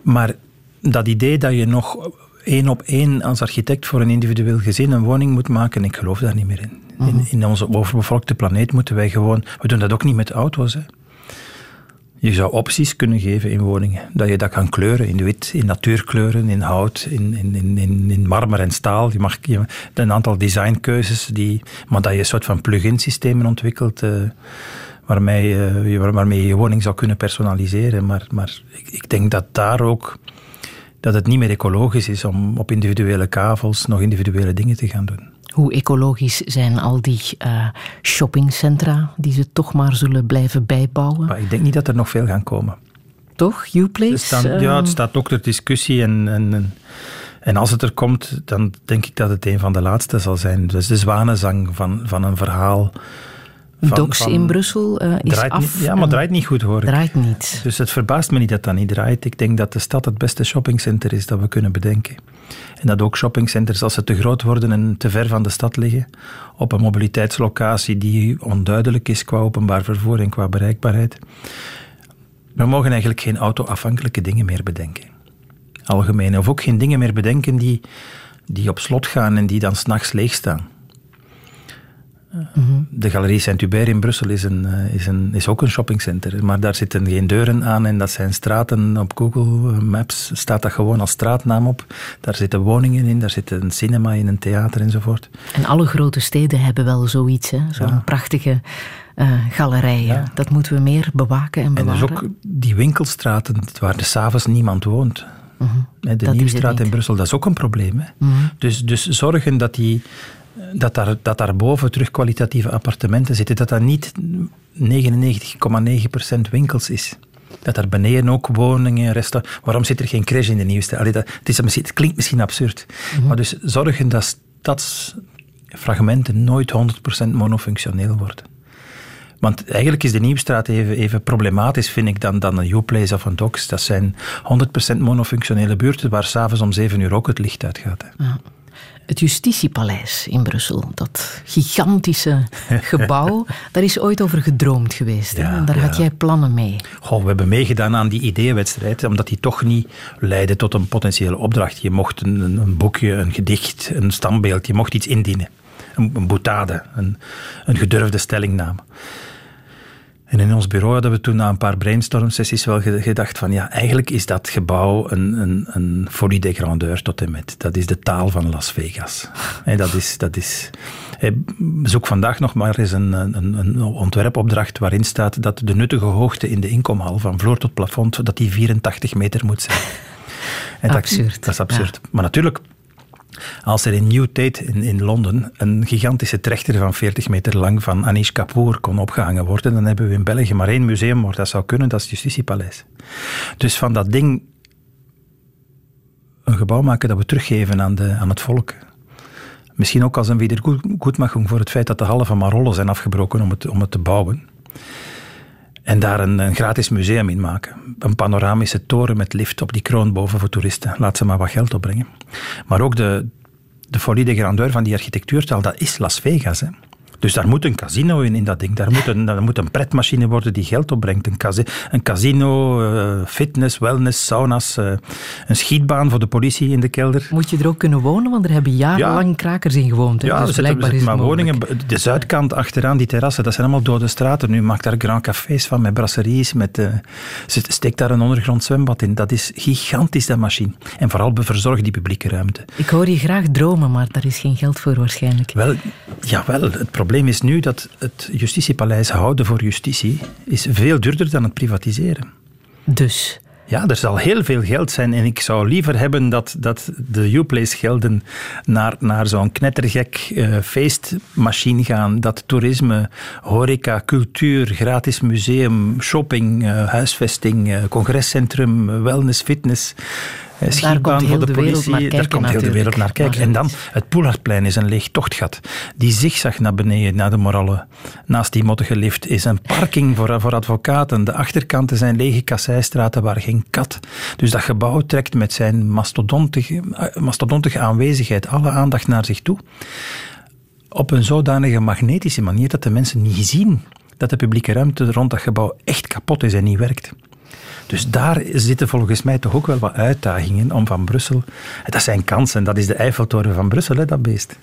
maar dat idee dat je nog één op één als architect voor een individueel gezin een woning moet maken, ik geloof daar niet meer in. In, mhm. in onze overbevolkte planeet moeten wij gewoon... We doen dat ook niet met auto's, hè. Je zou opties kunnen geven in woningen. Dat je dat kan kleuren in wit, in natuurkleuren, in hout, in, in, in, in marmer en staal. Je mag je, een aantal designkeuzes, die, maar dat je een soort van plug-in systemen ontwikkelt. Uh, waarmee, uh, waarmee je je woning zou kunnen personaliseren. Maar, maar ik, ik denk dat daar ook dat het niet meer ecologisch is om op individuele kavels nog individuele dingen te gaan doen. Hoe ecologisch zijn al die uh, shoppingcentra die ze toch maar zullen blijven bijbouwen? Maar ik denk niet dat er nog veel gaan komen. Toch? Uplace? ja, het staat ook ter discussie en, en, en als het er komt, dan denk ik dat het een van de laatste zal zijn. Dus de zwanenzang van, van een verhaal van, Docs in Brussel uh, is af. ja, maar draait niet goed hoor Draait niet. Dus het verbaast me niet dat dat niet draait. Ik denk dat de stad het beste shoppingcenter is dat we kunnen bedenken. En dat ook shoppingcenters, als ze te groot worden en te ver van de stad liggen, op een mobiliteitslocatie die onduidelijk is qua openbaar vervoer en qua bereikbaarheid. We mogen eigenlijk geen auto-afhankelijke dingen meer bedenken. Algemeen. Of ook geen dingen meer bedenken die, die op slot gaan en die dan s'nachts leeg staan. De Galerie Saint-Hubert in Brussel is, een, eh, is, een, is ook een shoppingcenter, maar daar zitten geen deuren aan en dat zijn straten. Op Google Maps staat dat gewoon als straatnaam op. Daar zitten woningen in, daar zit een cinema in, een theater enzovoort. En alle grote steden hebben wel zoiets, zo'n prachtige uh, galerijen. Dat moeten we meer bewaken en bewaren. En dus ook die winkelstraten waar de s'avonds niemand woont. Mhm. De Nieuwstraat in Brussel, dat is ook een probleem. Hè? Mhm. dus, dus zorgen dat die dat, daar, dat daarboven terug kwalitatieve appartementen zitten, dat dat niet 99,9% winkels is. Dat daar beneden ook woningen, restaurants... Waarom zit er geen crash in de nieuwste? Allee, dat, het, is, het klinkt misschien absurd, mhm. maar dus zorgen dat stadsfragmenten nooit 100% monofunctioneel worden. Want eigenlijk is de Nieuwstraat even, even problematisch, vind ik, dan, dan een Uplace of een Docs. Dat zijn 100% monofunctionele buurten waar s'avonds om 7 uur ook het licht uitgaat. Ja het Justitiepaleis in Brussel. Dat gigantische [laughs] gebouw. daar is ooit over gedroomd geweest. en daar had jij plannen mee. Goh, we hebben meegedaan aan die ideeënwedstrijd, omdat die toch niet leidde tot een potentiële opdracht. Je mocht een, een boekje, een gedicht, een standbeeld, je mocht iets indienen. Een, een boutade, een, een gedurfde stellingname. En in ons bureau hadden we toen na een paar brainstorm-sessies wel gedacht van ja, eigenlijk is dat gebouw een, een, een folie de grandeur tot en met. Dat is de taal van Las Vegas. En dat is, dat is, zoek vandaag nog maar eens een, een, een, ontwerpopdracht waarin staat dat de nuttige hoogte in de inkomhal van vloer tot plafond, dat die 84 meter moet zijn. En absurd. Dat, is absurd. Maar natuurlijk, Als er in Newgate in, in Londen een gigantische trechter van 40 meter lang van Anish Kapoor kon opgehangen worden, dan hebben we in België maar één museum waar dat zou kunnen, dat is het Justitiepaleis. Dus van dat ding een gebouw maken dat we teruggeven aan, de, aan het volk. Misschien ook als een wedergoedmaching voor het feit dat de halve marollen zijn afgebroken om het, om het te bouwen. En daar een, gratis museum in maken. Een panoramische toren met lift op die kroon boven voor toeristen. Laat ze maar wat geld opbrengen. Maar ook de, de folie de grandeur van die architectuurtaal, dat is Las Vegas. Hè. Dus daar moet een casino in, in dat ding. Daar moet een, daar moet een pretmachine worden die geld opbrengt. Een, casino, een casino uh, fitness, wellness, sauna's, uh, een schietbaan voor de politie in de kelder. Moet je er ook kunnen wonen? Want er hebben jarenlang ja. krakers in gewoond. Hè? Ja, dus blijkbaar is maar woningen. De zuidkant achteraan, die terrassen, dat zijn allemaal dode straten. Nu maakt daar grand cafés van, met brasseries. Met, uh, steekt daar een ondergrond zwembad in. Dat is gigantisch, dat machine. En vooral verzorg die publieke ruimte. Ik hoor je graag dromen, maar daar is geen geld voor waarschijnlijk. Wel, jawel. Het probleem probleem is nu dat het justitiepaleis houden voor justitie is veel duurder dan het privatiseren. Dus? Ja, er zal heel veel geld zijn en ik zou liever hebben dat, dat de Uplace gelden naar, naar zo'n knettergek uh, feestmachine gaan, dat toerisme, horeca, cultuur, gratis museum, shopping, uh, huisvesting, uh, congrescentrum, wellness, fitness, schietbaan voor de, politie. daar komt heel de wereld naar kijken. En dan, het Poelardplein is een leeg tochtgat. Die zigzag naar beneden, naar de Moralle. Naast die mottige lift is een parking voor, voor advocaten. De achterkanten zijn lege kasseistraten waar geen kat. Dus dat gebouw trekt met zijn mastodontige, eh, mastodontige aanwezigheid alle aandacht naar zich toe. Op een zodanige magnetische manier dat de mensen niet zien dat de publieke ruimte rond dat gebouw echt kapot is en niet werkt. Dus daar zitten volgens mij toch ook wel wat uitdagingen om van Brussel. Dat zijn kansen, dat is de Eiffeltoren van Brussel, hè, dat beest.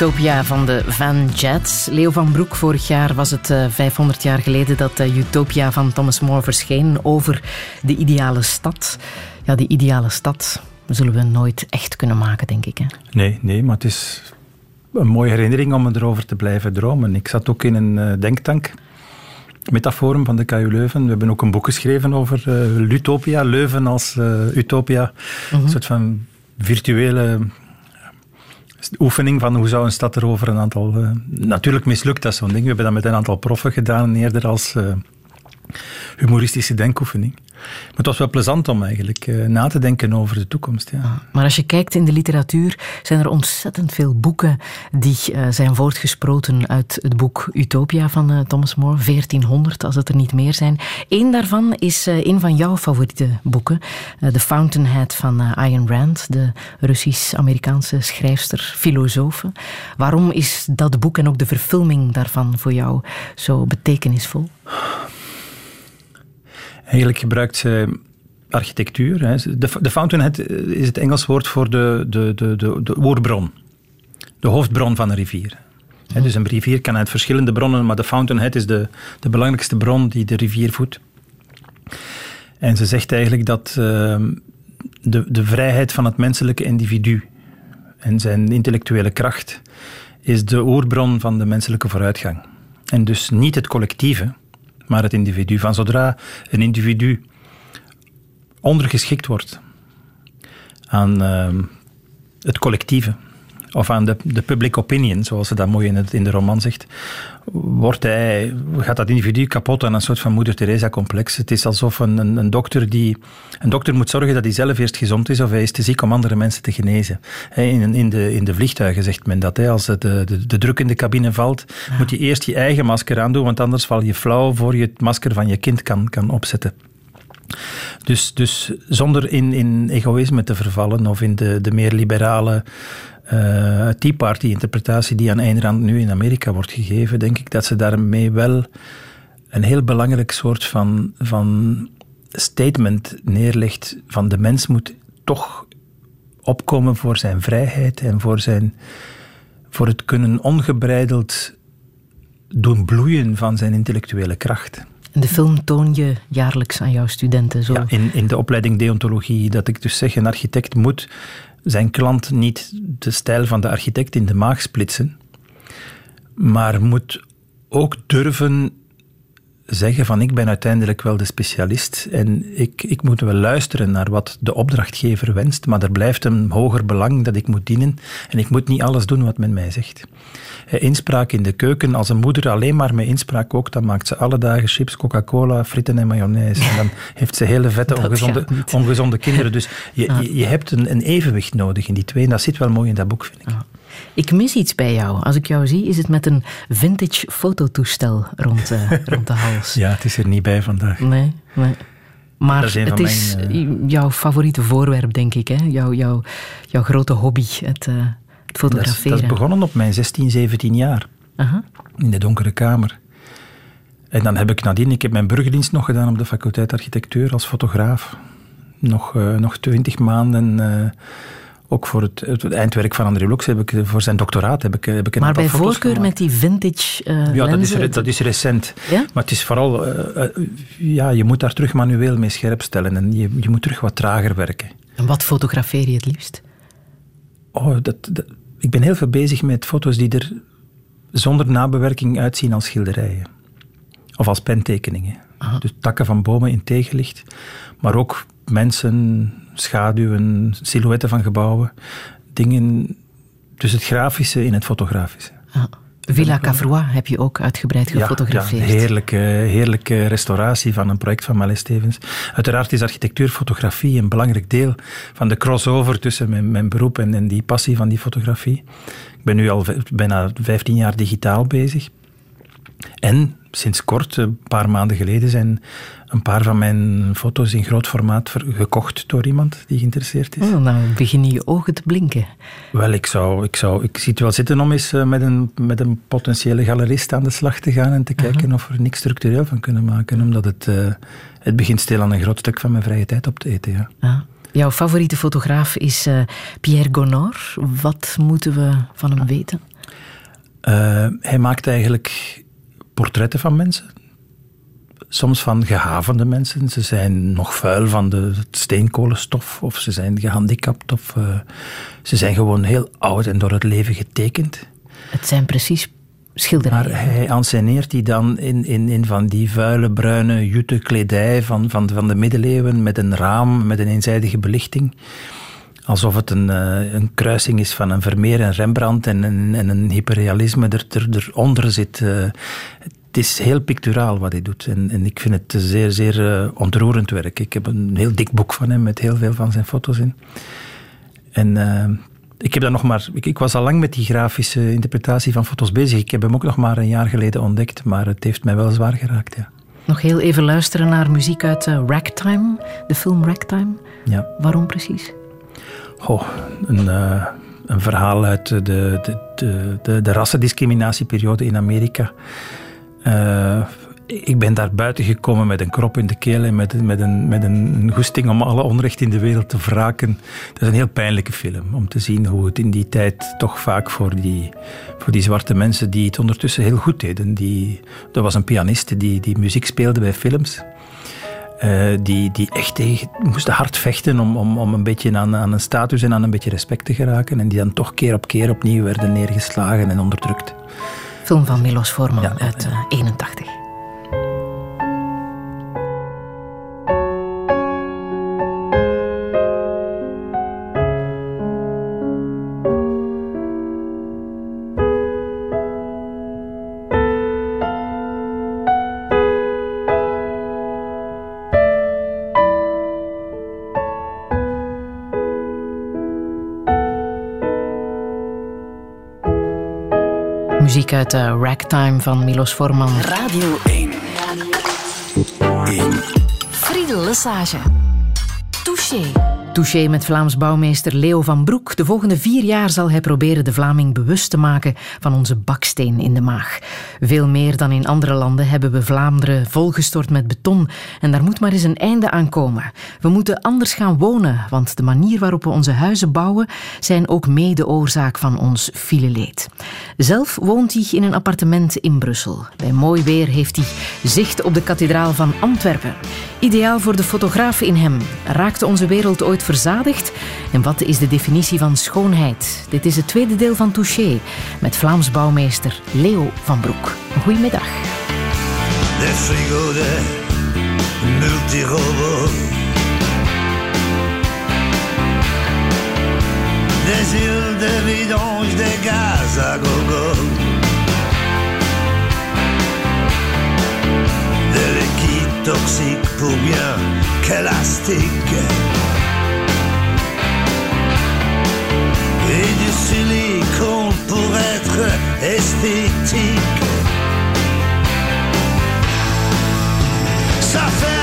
Utopia van de Van Jets. Leo van Broek, vorig jaar was het 500 eh, jaar geleden dat uh, Utopia van Thomas More verscheen over de ideale stad. Ja, die ideale stad zullen we nooit echt kunnen maken, denk ik. Hè? Nee, nee, maar het is een mooie herinnering om erover te blijven dromen. Ik zat ook in een uh, denktank. Metaforum van de KU Leuven. We hebben ook een boek geschreven over Lutopia, Leuven als utopia. Een mhm. soort van virtuele oefening van hoe zou een stad er over een aantal... Uh, natuurlijk mislukt dat zo'n ding. We hebben dat met een aantal proffen gedaan, eerder als uh, humoristische denkoefening. Maar het was wel plezant om eigenlijk uh, na te denken over de toekomst. Ja. Ah, maar als je kijkt in de literatuur, zijn er ontzettend veel boeken die uh, zijn voortgesproten uit het boek Utopia van uh, Thomas More, 1400 als het er niet meer zijn. Eén daarvan is een van jouw favoriete boeken, The Fountainhead van Ayn Rand, de Russisch-Amerikaanse schrijfster, filosoof. Waarom is dat boek en ook de verfilming daarvan voor jou zo betekenisvol? Eigenlijk gebruikt ze architectuur. De, de fountainhead is het Engels woord voor de, de, de, de, de oorbron. De hoofdbron van een rivier. dus een rivier kan uit verschillende bronnen, maar de fountainhead is de, de belangrijkste bron die de rivier voedt. En ze zegt eigenlijk dat ehm, de, de vrijheid van het menselijke individu en zijn intellectuele kracht is de oorbron van de menselijke vooruitgang. En dus niet het collectieve, maar het individu. Van zodra een individu ondergeschikt wordt aan uh, het collectieve, of aan de, de public opinion, zoals ze dat mooi in, het, in de roman zegt, wordt hij, gaat dat individu kapot aan een soort van Moeder Teresa-complex. Het is alsof een, een, een, dokter die... Een dokter moet zorgen dat hij zelf eerst gezond is of hij is te ziek om andere mensen te genezen. In, in, de, in de vliegtuigen zegt men dat. Als de, de, de druk in de cabine valt, moet je eerst je eigen masker aandoen, want anders val je flauw voor je het masker van je kind kan, kan opzetten. Dus, dus zonder in, in egoïsme te vervallen of in de, de meer liberale uh, Tea Party-interpretatie die aan Ayn Rand nu in Amerika wordt gegeven, denk ik dat ze daarmee wel een heel belangrijk soort van, van statement neerlegt van de mens moet toch opkomen voor zijn vrijheid en voor, zijn, voor het kunnen ongebreideld doen bloeien van zijn intellectuele kracht. En de film toon je jaarlijks aan jouw studenten? Zo. Ja, in, in de opleiding deontologie, dat ik dus zeg, een architect moet zijn klant niet de stijl van de architect in de maag splitsen, maar moet ook durven zeggen van ik ben uiteindelijk wel de specialist en ik, ik moet wel luisteren naar wat de opdrachtgever wenst, maar er blijft een hoger belang dat ik moet dienen en ik moet niet alles doen wat men mij zegt. Eh, inspraak in de keuken, als een moeder alleen maar met inspraak kookt, dan maakt ze alle dagen chips, Coca-Cola, fritten en mayonaise. En dan [laughs] heeft ze hele vette, ongezonde, ongezonde kinderen. Dus je, je, hebt een, een, evenwicht nodig in die twee en dat zit wel mooi in dat boek, vind ik. Ik mis iets bij jou. Als ik jou zie, is het met een vintage fototoestel rond, uh, [laughs] rond de hals. Ja, het is er niet bij vandaag. Nee, nee. Maar is het is eh, jouw favoriete voorwerp, denk ik. Hè? Jouw, jouw, jouw grote hobby, het, uh, het fotograferen. Dat is, begonnen op mijn 16, 17 jaar. In de donkere kamer. En dan heb ik nadien, ik heb mijn burgerdienst nog gedaan op de faculteit architectuur als fotograaf. Nog, uh, nog 20 maanden ook voor het, het, eindwerk van André Lux heb ik voor zijn doctoraat heb ik, heb ik een Maar bij voorkeur met die vintage uh, Ja, dat is, dat is recent. Ja? Maar het is vooral, uh, uh, ja, je moet daar terug manueel mee scherp stellen en je, je moet terug wat trager werken. En wat fotografeer je het liefst? Oh, dat, dat, ik ben heel veel bezig met foto's die er zonder nabewerking uitzien als schilderijen. Of als pentekeningen. Aha. Dus takken van bomen in tegenlicht. Maar ook mensen, schaduwen, silhouetten van gebouwen. Dingen, dus het grafische in het fotografische. Ah. Villa Cavrois heb je ook uitgebreid gefotografeerd. Ja, heerlijke, heerlijke restauratie van een project van Malé Stevens. Uiteraard is architectuurfotografie een belangrijk deel van de crossover tussen mijn, mijn beroep en, en die passie van die fotografie. Ik ben nu al bijna 15 jaar digitaal bezig. En sinds kort, een paar maanden geleden, zijn een paar van mijn foto's in groot formaat gekocht door iemand die geïnteresseerd is. Oh, nou beginnen je ogen te blinken. Wel, ik, zou, ik, zou, ik zie het wel zitten om eens eh, met een, met een potentiële galerist aan de slag te gaan en te kijken of we er niks structureel van kunnen maken. Omdat het, uh, het begint stil aan een groot stuk van mijn vrije tijd op te eten. Ja. Ah. Jouw favoriete fotograaf is uh, Pierre Gonor. Wat moeten we van hem weten? Hij maakt eigenlijk portretten van mensen. Soms van gehavende mensen. Ze zijn nog vuil van de steenkolenstof, of ze zijn gehandicapt, of uh, ze zijn gewoon heel oud en door het leven getekend. Het zijn precies schilderijen. Maar hij anseneert die dan in, in, in van die vuile, bruine, jute kledij van, van, van de middeleeuwen, met een raam, met een eenzijdige belichting alsof het een, uh, een kruising is van een Vermeer en Rembrandt en, en, en een hyperrealisme er, er, eronder zit. Uh, het is heel picturaal wat hij doet. En, en ik vind het zeer, zeer uh, ontroerend werk. Ik heb een heel dik boek van hem met heel veel van zijn foto's in. En ik heb dat nog maar. Ik, ik, was al lang met die grafische interpretatie van foto's bezig. Ik heb hem ook nog maar een jaar geleden ontdekt, maar het heeft mij wel zwaar geraakt. Ja. Nog heel even luisteren naar muziek uit Ragtime, de film Ragtime. Ja. Waarom precies? Oh, een, uh, een verhaal uit de, de, de, de, de rassendiscriminatieperiode in Amerika. Uh, ik ben daar buiten gekomen met een krop in de keel en met, met, een, met een goesting om alle onrecht in de wereld te wraken. Dat is een heel pijnlijke film om te zien hoe het in die tijd toch vaak voor die, voor die zwarte mensen die het ondertussen heel goed deden. Die, er was een pianiste die, die muziek speelde bij films. Uh, die, die echt moesten hard vechten om, om, om een beetje aan, aan een status en aan een beetje respect te geraken. En die dan toch keer op keer opnieuw werden neergeslagen en onderdrukt. Film van Milos Forman ja, uit uh, 81. Muziek uit uh, Ragtime van Milos Forman. Radio 1. 1. Friedel Lesage. Touché. Touché met Vlaams bouwmeester Leo van Broek. De volgende vier jaar zal hij proberen de Vlaming bewust te maken van onze baksteen in de maag. Veel meer dan in andere landen hebben we Vlaanderen volgestort met beton. En daar moet maar eens een einde aan komen. We moeten anders gaan wonen, want de manier waarop we onze huizen bouwen zijn ook mede oorzaak van ons fileleed. Zelf woont hij in een appartement in Brussel. Bij mooi weer heeft hij zicht op de kathedraal van Antwerpen. Ideaal voor de fotograaf in hem. Raakte onze wereld ooit verzadigd? En wat is de definitie van schoonheid? Dit is het tweede deel van Touché met Vlaams bouwmeester Leo van Broek. Goedemiddag. De frigo de multirobo. Des îles de vidange, des gaz à gogo. De liquide toxique pour bien qu'élastique. Du silicone pour être esthétique. Ça fait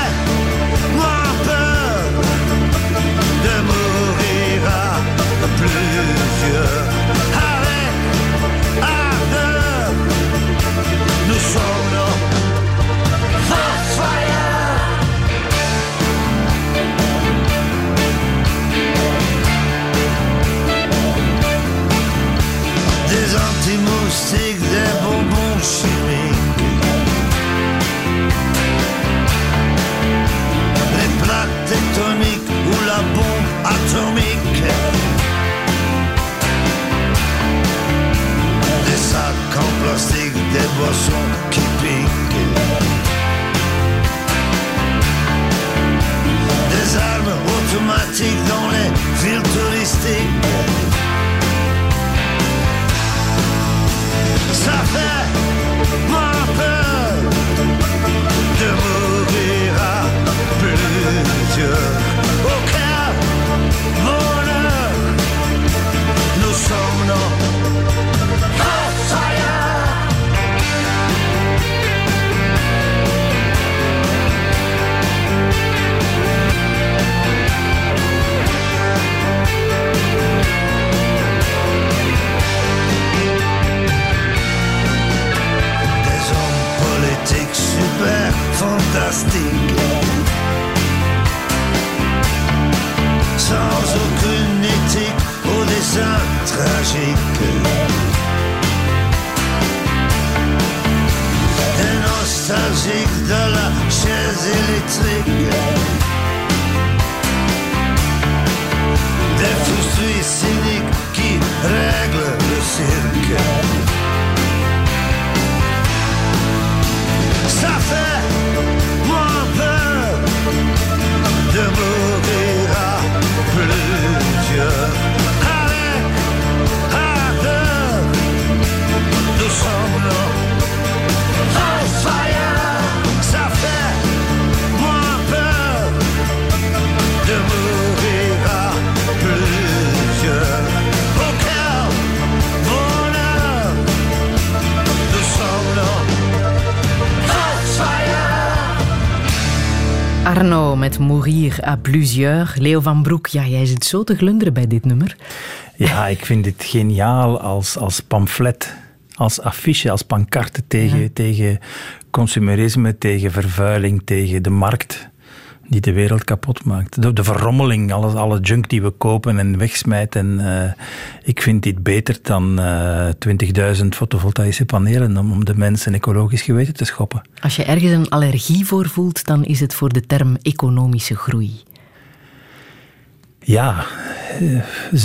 Leo van Broek, ja, jij zit zo te glunderen bij dit nummer. Ja, ik vind dit geniaal als, als pamflet, als affiche, als pancarte tegen, tegen consumerisme, tegen vervuiling, tegen de markt die de wereld kapot maakt. De, de verrommeling, alles, alle junk die we kopen en wegsmijten. En, eh, ik vind dit beter dan eh 20.000 fotovoltaïsche panelen om, om de mensen ecologisch geweten te schoppen. Als je ergens een allergie voor voelt, dan is het voor de term economische groei. Ja, eh,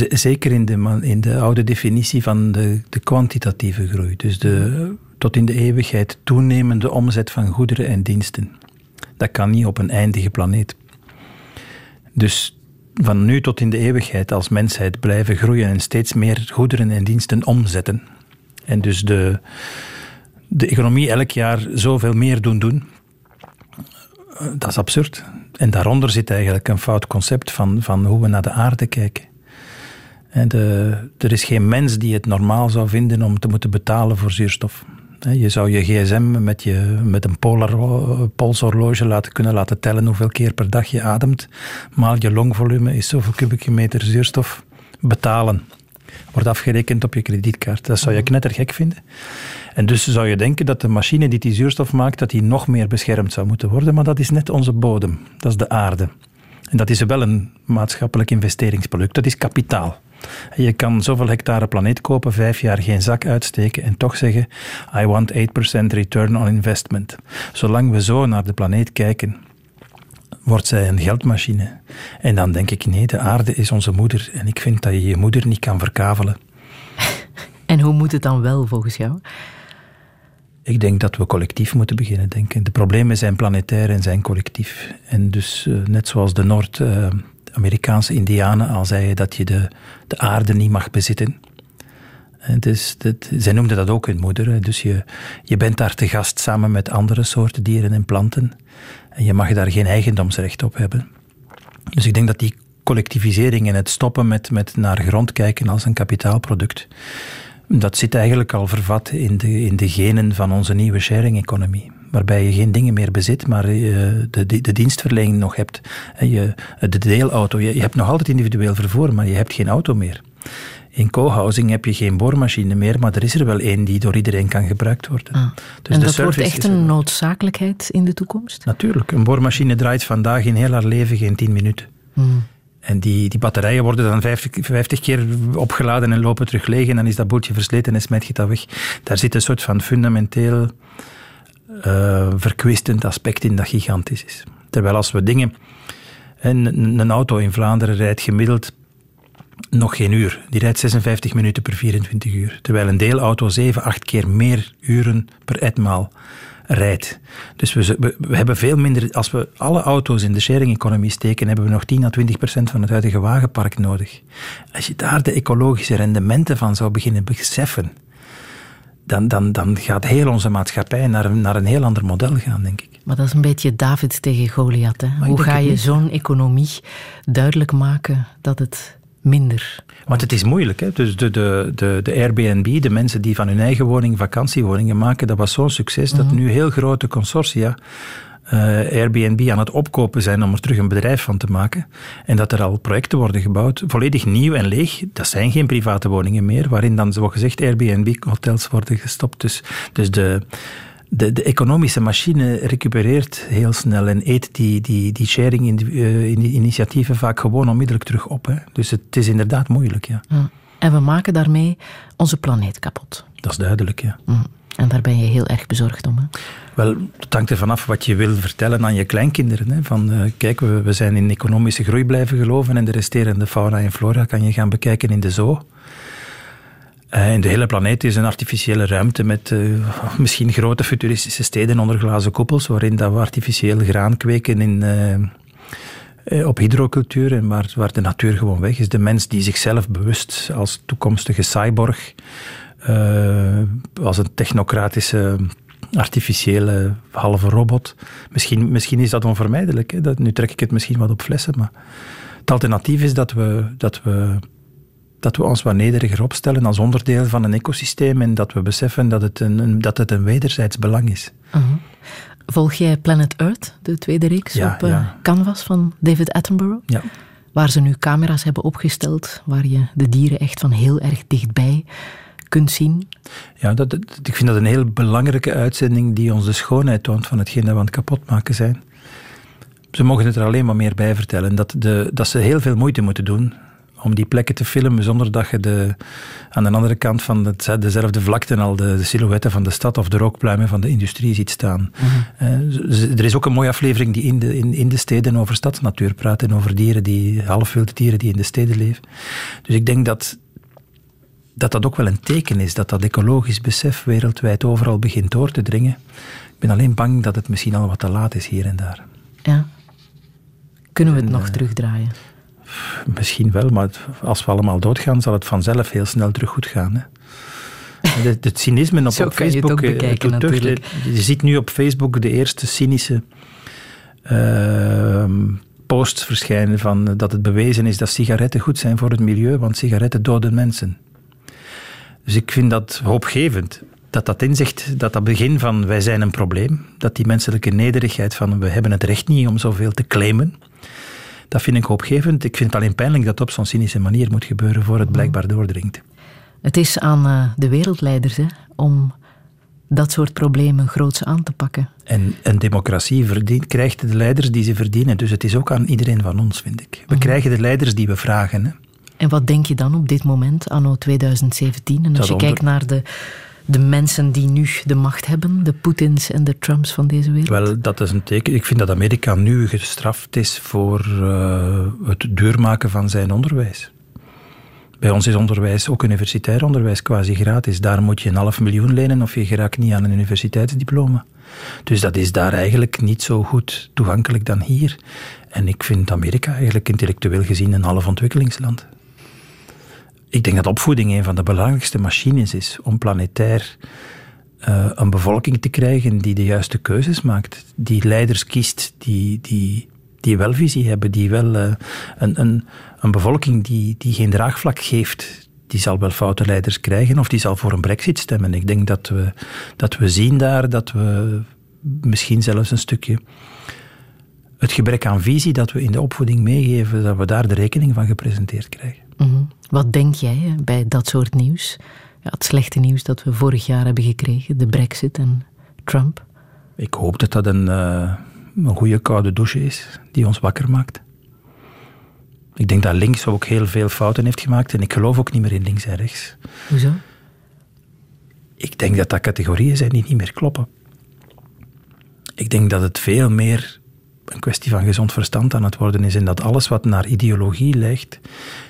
zeker in de, in de oude definitie van de, de kwantitatieve groei. Dus de tot in de eeuwigheid toenemende omzet van goederen en diensten. Dat kan niet op een eindige planeet. Dus van nu tot in de eeuwigheid als mensheid blijven groeien en steeds meer goederen en diensten omzetten. En dus de, de economie elk jaar zoveel meer doen doen. Eh, Dat is absurd. En daaronder zit eigenlijk een fout concept van, van hoe we naar de aarde kijken. En de, er is geen mens die het normaal zou vinden om te moeten betalen voor zuurstof. Je zou je gsm met, je, met een polar, polshorloge laten, kunnen laten tellen hoeveel keer per dag je ademt. Maal je longvolume is zoveel kubieke meter zuurstof. Betalen. Wordt afgerekend op je kredietkaart. Dat zou je knettergek vinden. En dus zou je denken dat de machine die die zuurstof maakt, dat die nog meer beschermd zou moeten worden. Maar dat is net onze bodem. Dat is de aarde. En dat is wel een maatschappelijk investeringsproduct. Dat is kapitaal. Je kan zoveel hectare planeet kopen, vijf jaar geen zak uitsteken en toch zeggen: I want 8% return on investment. Zolang we zo naar de planeet kijken, wordt zij een geldmachine. En dan denk ik: nee, de aarde is onze moeder. En ik vind dat je je moeder niet kan verkavelen. [laughs] En hoe moet het dan wel volgens jou? Ik denk dat we collectief moeten beginnen denken. De problemen zijn planetair en zijn collectief. En dus eh, net zoals de Noord-Amerikaanse Indianen al zeiden dat je de, de aarde niet mag bezitten. En dus, dat, zij noemden dat ook hun moeder. Dus je, je bent daar te gast samen met andere soorten dieren en planten. En je mag daar geen eigendomsrecht op hebben. Dus ik denk dat die collectivisering en het stoppen met, met naar grond kijken als een kapitaalproduct, dat zit eigenlijk al vervat in de, in de genen van onze nieuwe sharing-economie. Waarbij je geen dingen meer bezit, maar je de, de, de dienstverlening nog hebt. Je, de deelauto. Je hebt nog altijd individueel vervoer, maar je hebt geen auto meer. In co-housing heb je geen boormachine meer, maar er is er wel één die door iedereen kan gebruikt worden. Ah. Dus en de dat wordt echt een noodzakelijkheid in de toekomst? Natuurlijk, een boormachine draait vandaag in heel haar leven geen 10 minuten. Hmm. En die, die batterijen worden dan 50, 50 keer opgeladen en lopen terug leeg. En dan is dat boeltje versleten en smijt je dat weg. Daar zit een soort van fundamenteel eh verkwistend aspect in dat gigantisch is. Terwijl als we dingen... Een- een auto in Vlaanderen rijdt gemiddeld nog geen uur. Die rijdt 56 minuten per 24 uur. Terwijl een deelauto 7, 8 keer meer uren per etmaal rijdt. Dus we, we, we hebben veel minder... Als we alle auto's in de sharing-economie steken, hebben we nog 10 à 20 procent van het huidige wagenpark nodig. Als je daar de ecologische rendementen van zou beginnen beseffen, dan, dan, dan gaat heel onze maatschappij naar, een- naar een heel ander model gaan, denk ik. Maar dat is een beetje David tegen Goliath. Hè? Hoe ga je zo'n economie duidelijk maken dat het minder... Want het is moeilijk. Hè? Dus de, de, de, de Airbnb, de mensen die van hun eigen woning vakantiewoningen maken, dat was zo'n succes dat nu heel grote consortia eh, Airbnb aan het opkopen zijn om er terug een bedrijf van te maken. En dat er al projecten worden gebouwd, volledig nieuw en leeg. Dat zijn geen private woningen meer, waarin dan zo gezegd Airbnb-hotels worden gestopt. Dus, dus de, de, de economische machine recupereert heel snel en eet die, die, die sharing in eh, in die initiatieven vaak gewoon onmiddellijk terug op. Hè. Dus het is inderdaad moeilijk, ja. Ja. En we maken daarmee onze planeet kapot. Dat is duidelijk, ja. En daar ben je heel erg bezorgd om. Hè? Wel, het hangt ervan af wat je wil vertellen aan je kleinkinderen. Hè. Van, uh, kijk, we, we, zijn in economische groei blijven geloven en de resterende fauna en flora kan je gaan bekijken in de zoo. Uh, de hele planeet is een artificiële ruimte met uh, misschien grote futuristische steden onder glazen koepels, waarin dat we artificieel graan kweken in, op hydrocultuur en waar, waar de natuur gewoon weg is. De mens die zichzelf bewust als toekomstige cyborg, als een technocratische artificiële halve robot. Misschien, misschien is dat onvermijdelijk. Hè? Dat, nu trek ik het misschien wat op flessen, maar het alternatief is dat we, dat we, dat we ons wat nederiger opstellen als onderdeel van een ecosysteem en dat we beseffen dat het een, dat het een wederzijds belang is. Uh Volg jij Planet Earth, de tweede reeks op uh, Canvas van David Attenborough? Ja. Waar ze nu camera's hebben opgesteld, waar je de dieren echt van heel erg dichtbij kunt zien. Ja, dat, ik vind dat een heel belangrijke uitzending die ons de schoonheid toont van hetgeen dat we aan het kapotmaken zijn. Ze mogen het er alleen maar meer bij vertellen. Dat, de, dat ze heel veel moeite moeten doen om die plekken te filmen zonder dat je de, aan de andere kant van het, dezelfde vlakte al de, de, silhouetten van de stad of de rookpluimen van de industrie ziet staan. Mhm. Eh, er is ook een mooie aflevering die in de, in, in de steden over stadsnatuur praat en over dieren die, halfwilde dieren die in de steden leven. Dus ik denk dat dat dat ook wel een teken is, dat dat ecologisch besef wereldwijd overal begint door te dringen. Ik ben alleen bang dat het misschien al wat te laat is hier en daar. Ja. Kunnen we het nog uh, terugdraaien? Misschien wel, maar als we allemaal doodgaan, zal het vanzelf heel snel terug goed gaan. Hè? Het, het cynisme op, op Facebook. Je, bekijken, natuurlijk. je ziet nu op Facebook de eerste cynische uh, posts verschijnen van dat het bewezen is dat sigaretten goed zijn voor het milieu, want sigaretten doden mensen. Dus ik vind dat hoopgevend. Dat dat inzicht, dat dat begin van wij zijn een probleem, dat die menselijke nederigheid van we hebben het recht niet om zoveel te claimen, dat vind ik hoopgevend. Ik vind het alleen pijnlijk dat het op zo'n cynische manier moet gebeuren voor het blijkbaar doordringt. Het is aan uh, de wereldleiders hè, om dat soort problemen groots aan te pakken. En een democratie verdient, krijgt de leiders die ze verdienen. Dus het is ook aan iedereen van ons, vind ik. We mm. krijgen de leiders die we vragen. Hè. En wat denk je dan op dit moment, anno 2017? En als je kijkt naar de, de mensen die nu de macht hebben, de Poetins en de Trumps van deze wereld? Wel, dat is een teken. Ik vind dat Amerika nu gestraft is voor uh, het duurmaken van zijn onderwijs. Bij ons is onderwijs, ook universitair onderwijs, quasi gratis. Daar moet je een half miljoen lenen of je geraakt niet aan een universiteitsdiploma. Dus dat is daar eigenlijk niet zo goed toegankelijk dan hier. En ik vind Amerika eigenlijk intellectueel gezien een half ontwikkelingsland. Ik denk dat opvoeding een van de belangrijkste machines is om planetair uh, een bevolking te krijgen die de juiste keuzes maakt, die leiders kiest, die, die, die wel visie hebben, die wel uh, een, een, een bevolking die, die geen draagvlak geeft, die zal wel foute leiders krijgen of die zal voor een brexit stemmen. Ik denk dat we, dat we zien daar dat we misschien zelfs een stukje het gebrek aan visie dat we in de opvoeding meegeven, dat we daar de rekening van gepresenteerd krijgen. Mm Wat denk jij bij dat soort nieuws? Ja, het slechte nieuws dat we vorig jaar hebben gekregen, de brexit en Trump. Ik hoop dat dat een, uh, een goede koude douche is die ons wakker maakt. Ik denk dat links ook heel veel fouten heeft gemaakt en ik geloof ook niet meer in links en rechts. Hoezo? Ik denk dat dat categorieën zijn die niet meer kloppen. Ik denk dat het veel meer een kwestie van gezond verstand aan het worden is en dat alles wat naar ideologie ligt,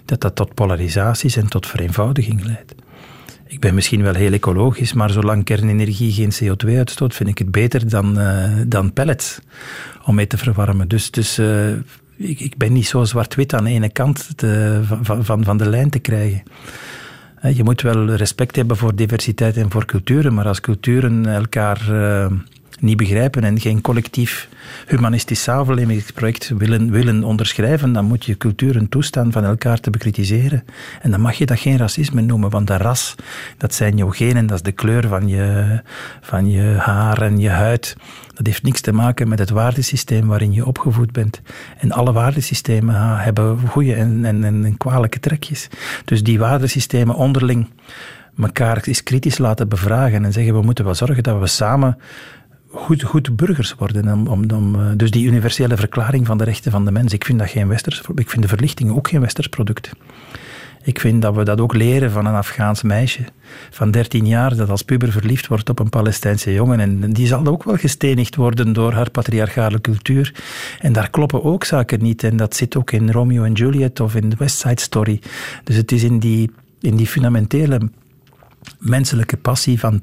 dat dat tot polarisaties en tot vereenvoudiging leidt. Ik ben misschien wel heel ecologisch, maar zolang kernenergie geen CO2 uitstoot, vind ik het beter dan, uh, dan pellets om mee te verwarmen. Dus, dus uh, ik, ik, ben niet zo zwart-wit aan de ene kant van, van, van de lijn te krijgen. Eh, je moet wel respect hebben voor diversiteit en voor culturen, maar als culturen elkaar niet begrijpen en geen collectief humanistisch samenlevingsproject willen, willen onderschrijven, dan moet je culturen toestaan van elkaar te bekritiseren. En dan mag je dat geen racisme noemen, want dat ras, dat zijn jouw genen, dat is de kleur van je, van je haar en je huid. Dat heeft niks te maken met het waardesysteem waarin je opgevoed bent. En alle waardesystemen hebben goede en, en, en kwalijke trekjes. Dus die waardesystemen onderling elkaar eens kritisch laten bevragen en zeggen we moeten wel zorgen dat we samen goed, goed burgers worden. Om, om, eh, dus die universele verklaring van de rechten van de mens, ik vind dat geen westers, ik vind de verlichting ook geen westers product. Ik vind dat we dat ook leren van een Afghaans meisje van 13 jaar dat als puber verliefd wordt op een Palestijnse jongen. En die zal ook wel gestenigd worden door haar patriarchale cultuur. En daar kloppen ook zaken niet. En dat zit ook in Romeo en Juliet of in de West Side Story. Dus het is in die, in die fundamentele menselijke passie van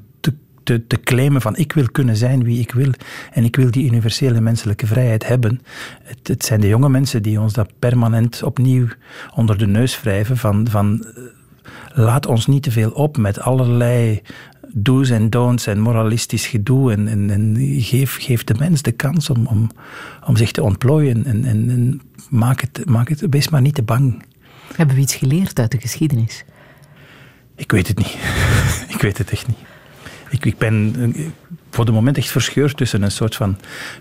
te, te, claimen van ik wil kunnen zijn wie ik wil en ik wil die universele menselijke vrijheid hebben. Het, het zijn de jonge mensen die ons dat permanent opnieuw onder de neus wrijven van, van eh, laat ons niet te veel op met allerlei do's en don'ts en moralistisch gedoe. En, en, en geef, geef, de mens de kans om, om, om zich te ontplooien. En, en, maak, het, maak het, wees maar niet te bang. Hebben we iets geleerd uit de geschiedenis? Ik weet het niet. [laughs] ik weet het echt niet. Ik, ik ben voor de moment echt verscheurd tussen een soort van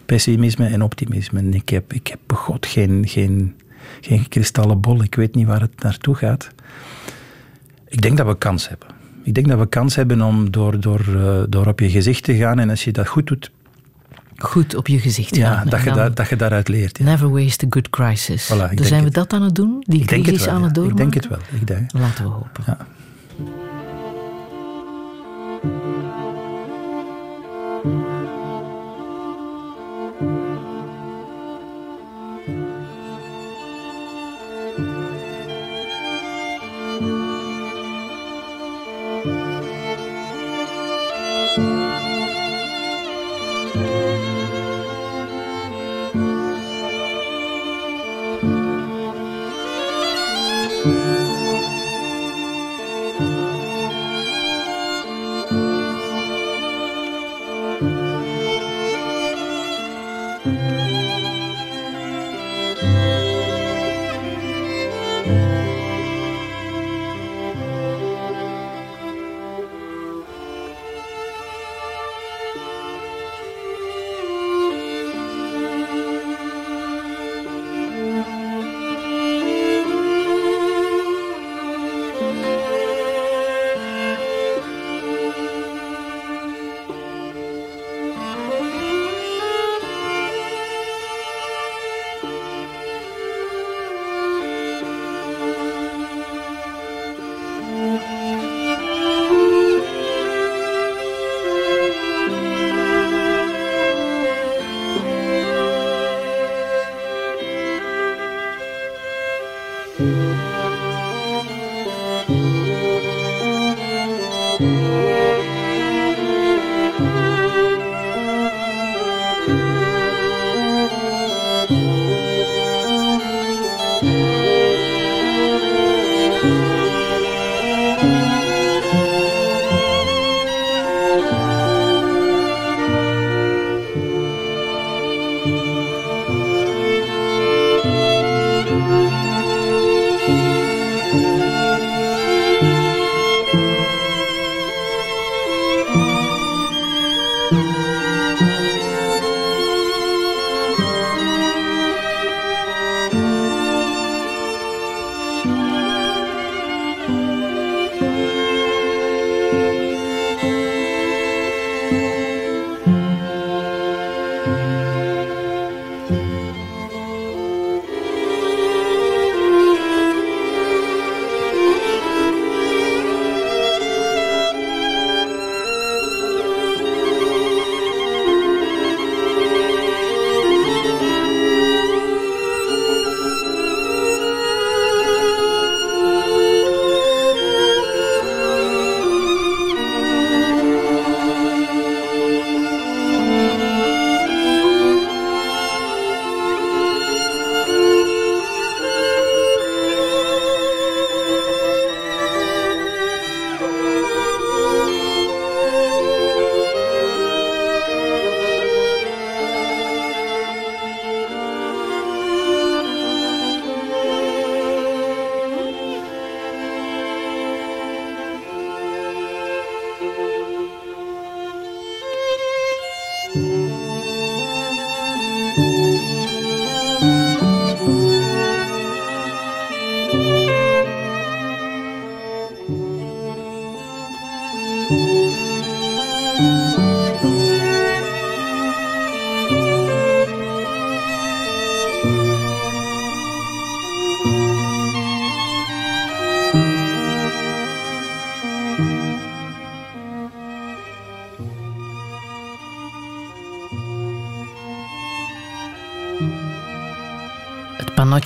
pessimisme en optimisme. Ik heb, ik heb god, geen, geen, geen kristallen bol. Ik weet niet waar het naartoe gaat. Ik denk dat we kans hebben. Ik denk dat we kans hebben om door, door, uh, door op je gezicht te gaan. En als je dat goed doet. Goed op je gezicht gaan. Ja, dat je, daar, dat je daaruit leert. Ja. Never waste a good crisis. Voilà, dus zijn we dat aan het doen? Die crisis aan het doormaken? Ik denk het wel. Ik denk. Laten we hopen. Ja.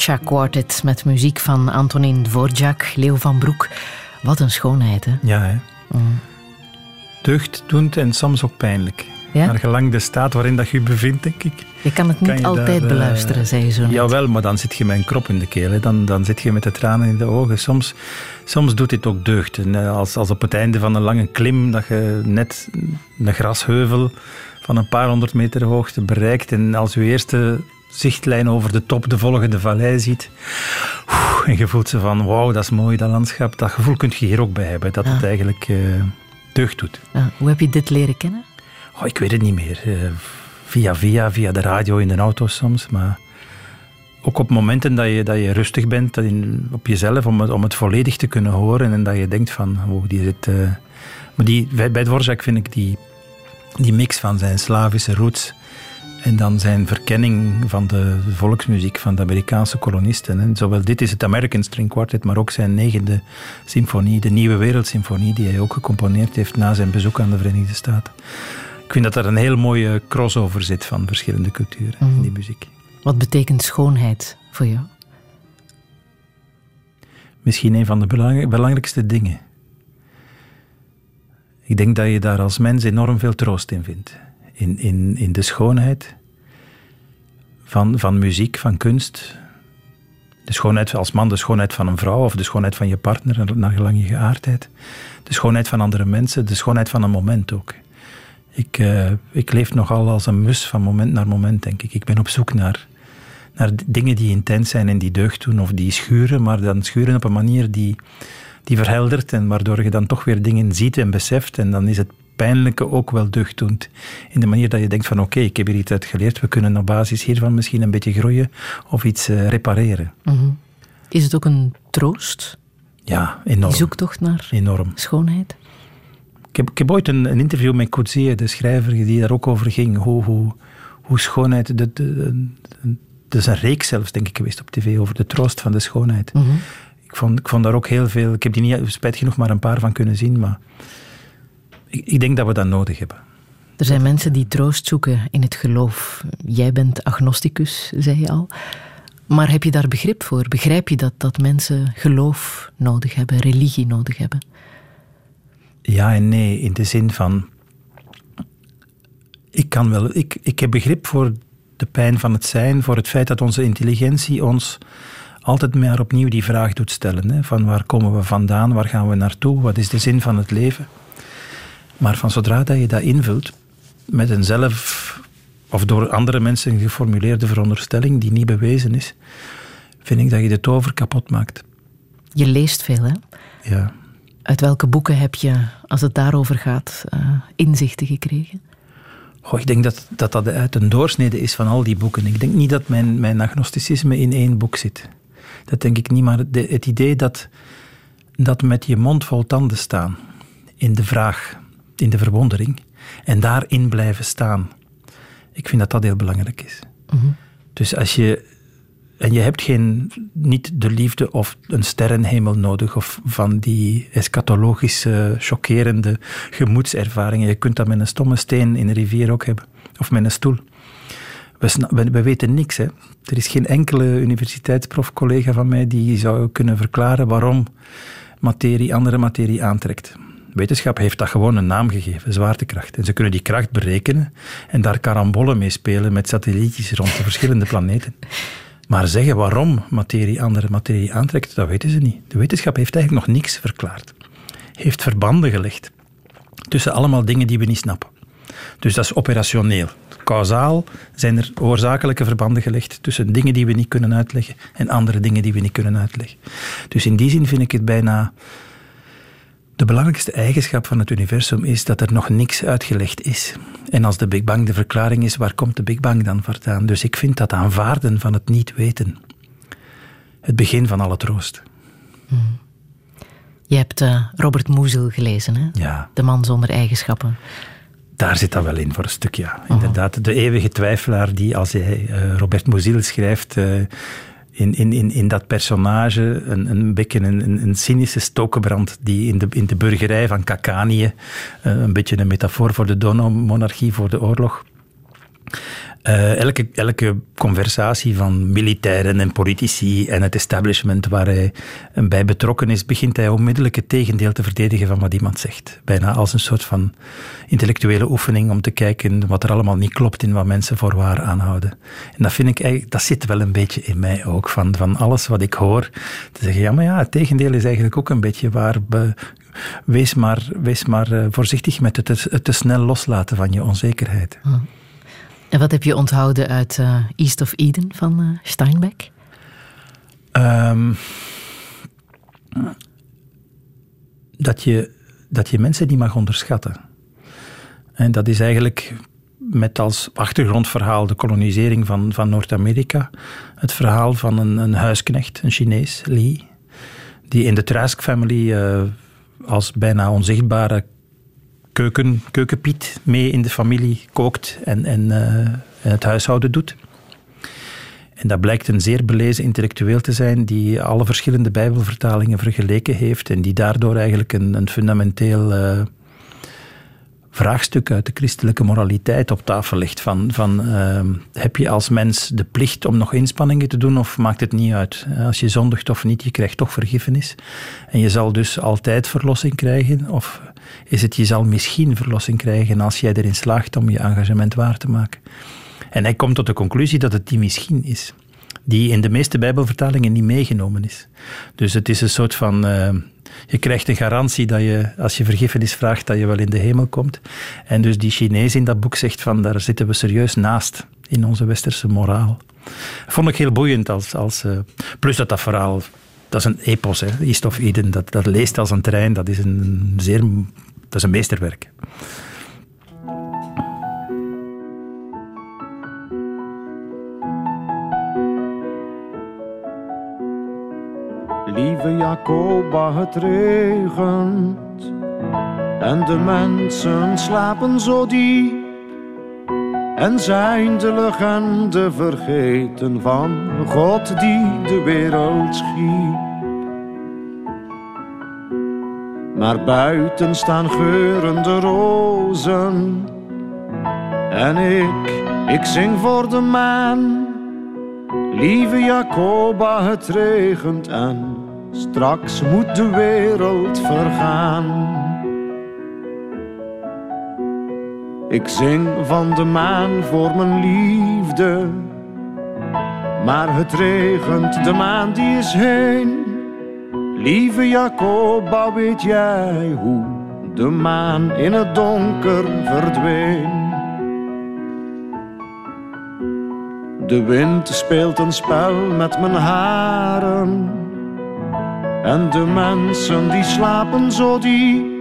Quartet met muziek van Antonin Dvorak, Leo van Broek. Wat een schoonheid, hè? Ja, hè. Mm. Deugddoend en soms ook pijnlijk. Ja? Maar gelang de staat waarin dat je je bevindt, denk ik. Je kan het niet altijd eh, beluisteren, zei je zo net. Jawel, maar dan zit je met een krop in de keel. Dan, dan zit je met de tranen in de ogen. Soms, soms doet dit ook deugd. En eh, als, als op het einde van een lange klim, dat je net een grasheuvel van een paar honderd meter hoogte bereikt en als je eerste zichtlijn over de top de volgende vallei ziet. En je voelt ze van, wauw, dat is mooi, dat landschap. Dat gevoel kun je hier ook bij hebben, dat het eigenlijk uh, deugd doet. Hoe heb je dit leren kennen? Oh, ik weet het niet meer. Uh, via via, via de radio in de auto soms. Maar ook op momenten dat je, dat je rustig bent in, op jezelf, om het, om het volledig te kunnen horen. En dat je denkt van, oh, die zit... Uh, maar die, bij Dvorak vind ik die, die mix van zijn Slavische roots en dan zijn verkenning van de volksmuziek van de Amerikaanse kolonisten. En zowel dit is het American String Quartet, maar ook zijn negende symfonie, de Nieuwe Wereldsymfonie, die hij ook gecomponeerd heeft na zijn bezoek aan de Verenigde Staten. Ik vind dat er een heel mooie crossover zit van verschillende culturen in die mhm. muziek. Wat betekent schoonheid voor jou? Misschien een van de belangrijkste dingen. Ik denk dat je daar als mens enorm veel troost in vindt in, in, in de schoonheid van, van muziek, van kunst. De schoonheid als man, de schoonheid van een vrouw of de schoonheid van je partner, naar gelang je geaardheid. De schoonheid van andere mensen, de schoonheid van een moment ook. Ik, uh, ik leef nogal als een mus van moment naar moment, denk ik. Ik ben op zoek naar, naar dingen die intens zijn en die deugd doen of die schuren, maar dan schuren op een manier die, die verheldert en waardoor je dan toch weer dingen ziet en beseft. En dan is het pijnlijke ook wel deugddoend. In de manier dat je denkt van oké, ik heb hier iets uit geleerd, we kunnen op basis hiervan misschien een beetje groeien of iets uh, repareren. Mhm. Is het ook een troost? Ja, enorm. Die zoektocht naar enorm. schoonheid? Ik heb, ik heb ooit een, een interview met Coetzee, de schrijver, die daar ook over ging. Hoe, hoe, hoe schoonheid... De, de, de, is een reeks zelfs, denk ik, geweest op tv over de troost van de schoonheid. Mhm. ik, vond, ik vond daar ook heel veel... Ik heb die niet, spijt genoeg, maar een paar van kunnen zien, maar ik, denk dat we dat nodig hebben. Er zijn mensen die troost zoeken in het geloof. Jij bent agnosticus, zei je al. Maar heb je daar begrip voor? Begrijp je dat, dat mensen geloof nodig hebben, religie nodig hebben? Ja en nee, in de zin van. Ik, kan wel, ik, ik heb begrip voor de pijn van het zijn, voor het feit dat onze intelligentie ons altijd maar opnieuw die vraag doet stellen: hè, van waar komen we vandaan, waar gaan we naartoe, wat is de zin van het leven? Maar van zodra dat je dat invult met een zelf of door andere mensen geformuleerde veronderstelling die niet bewezen is, vind ik dat je de tover kapot maakt. Je leest veel, hè? Ja. Uit welke boeken heb je, als het daarover gaat, uh, inzichten gekregen? Goh, ik denk dat, dat dat uit een doorsnede is van al die boeken. Ik denk niet dat mijn, mijn agnosticisme in één boek zit. Dat denk ik niet, maar het idee dat, dat met je mond vol tanden staan in de vraag in de verwondering en daarin blijven staan. Ik vind dat dat heel belangrijk is. Mhm. Dus als je. En je hebt geen, niet de liefde of een sterrenhemel nodig of van die eschatologische, chockerende gemoedservaringen. Je kunt dat met een stomme steen in een rivier ook hebben. Of met een stoel. We, we, weten niks. Hè. Er is geen enkele universiteitsprof-collega van mij die zou kunnen verklaren waarom materie andere materie aantrekt. Wetenschap heeft dat gewoon een naam gegeven, zwaartekracht. En ze kunnen die kracht berekenen en daar karambollen mee spelen met satellietjes rond de verschillende planeten. Maar zeggen waarom materie andere materie aantrekt, dat weten ze niet. De wetenschap heeft eigenlijk nog niks verklaard. Heeft verbanden gelegd tussen allemaal dingen die we niet snappen. Dus dat is operationeel. Kausaal zijn er oorzakelijke verbanden gelegd tussen dingen die we niet kunnen uitleggen en andere dingen die we niet kunnen uitleggen. Dus in die zin vind ik het bijna de belangrijkste eigenschap van het universum is dat er nog niks uitgelegd is. En als de Big Bang de verklaring is, waar komt de Big Bang dan vandaan? Dus ik vind dat aanvaarden van het niet weten het begin van alle troost. Hmm. Je hebt uh, Robert Musil gelezen, hè? Ja. De man zonder eigenschappen. Daar zit dat wel in voor een stuk, ja. Oh. Inderdaad, de eeuwige twijfelaar die, als hij uh, Robert Musil schrijft, uh, in, in, in, in dat personage een, een beetje een, een, cynische stokenbrand die in de, in de burgerij van Kakanië, eh, een beetje een metafoor voor de Dono-monarchie, voor de oorlog, Uh, elke, elke conversatie van militairen en politici en het establishment waar hij bij betrokken is, begint hij onmiddellijk het tegendeel te verdedigen van wat iemand zegt. Bijna als een soort van intellectuele oefening om te kijken wat er allemaal niet klopt in wat mensen voor waar aanhouden. En dat vind ik eigenlijk, dat zit wel een beetje in mij ook, van, van alles wat ik hoor, te zeggen, ja maar ja, het tegendeel is eigenlijk ook een beetje waar. wees maar, wees maar uh, voorzichtig met het, het, te snel loslaten van je onzekerheid. En wat heb je onthouden uit uh, East of Eden van uh, Steinbeck? Um, dat, je, dat je mensen niet mag onderschatten. En dat is eigenlijk met als achtergrondverhaal de kolonisering van, van Noord-Amerika. Het verhaal van een, een, huisknecht, een Chinees, Lee, die in de Trask family uh, als bijna onzichtbare keuken, keukenpiet mee in de familie kookt en, en, uh, het huishouden doet. En dat blijkt een zeer belezen intellectueel te zijn die alle verschillende Bijbelvertalingen vergeleken heeft en die daardoor eigenlijk een, een fundamenteel uh, vraagstuk uit de christelijke moraliteit op tafel legt. Van, van uh, heb je als mens de plicht om nog inspanningen te doen of maakt het niet uit? Als je zondigt of niet, je krijgt toch vergiffenis. En je zal dus altijd verlossing krijgen of is het je zal misschien verlossing krijgen als jij erin slaagt om je engagement waar te maken. En hij komt tot de conclusie dat het die misschien is, die in de meeste Bijbelvertalingen niet meegenomen is. Dus het is een soort van. Uh, je krijgt een garantie dat je, als je vergiffenis vraagt, dat je wel in de hemel komt. En dus die Chinees in dat boek zegt van, daar zitten we serieus naast in onze westerse moraal. Vond ik heel boeiend. Als, als, uh, plus dat dat verhaal dat is een epos, hè. East of Eden. Dat, dat leest als een trein. Dat is een zeer... Dat is een meesterwerk. Lieve Jacoba, het regent en de mensen slapen zo diep en zijn de legende vergeten van God die de wereld schiep. Maar buiten staan geurende rozen en ik, ik zing voor de maan. Lieve Jacoba, het regent en straks moet de wereld vergaan. Ik zing van de maan voor mijn liefde. Maar het regent, de maan die is heen. Lieve Jacoba, weet jij hoe de maan in het donker verdween? De wind speelt een spel met mijn haren. En de mensen die slapen zo diep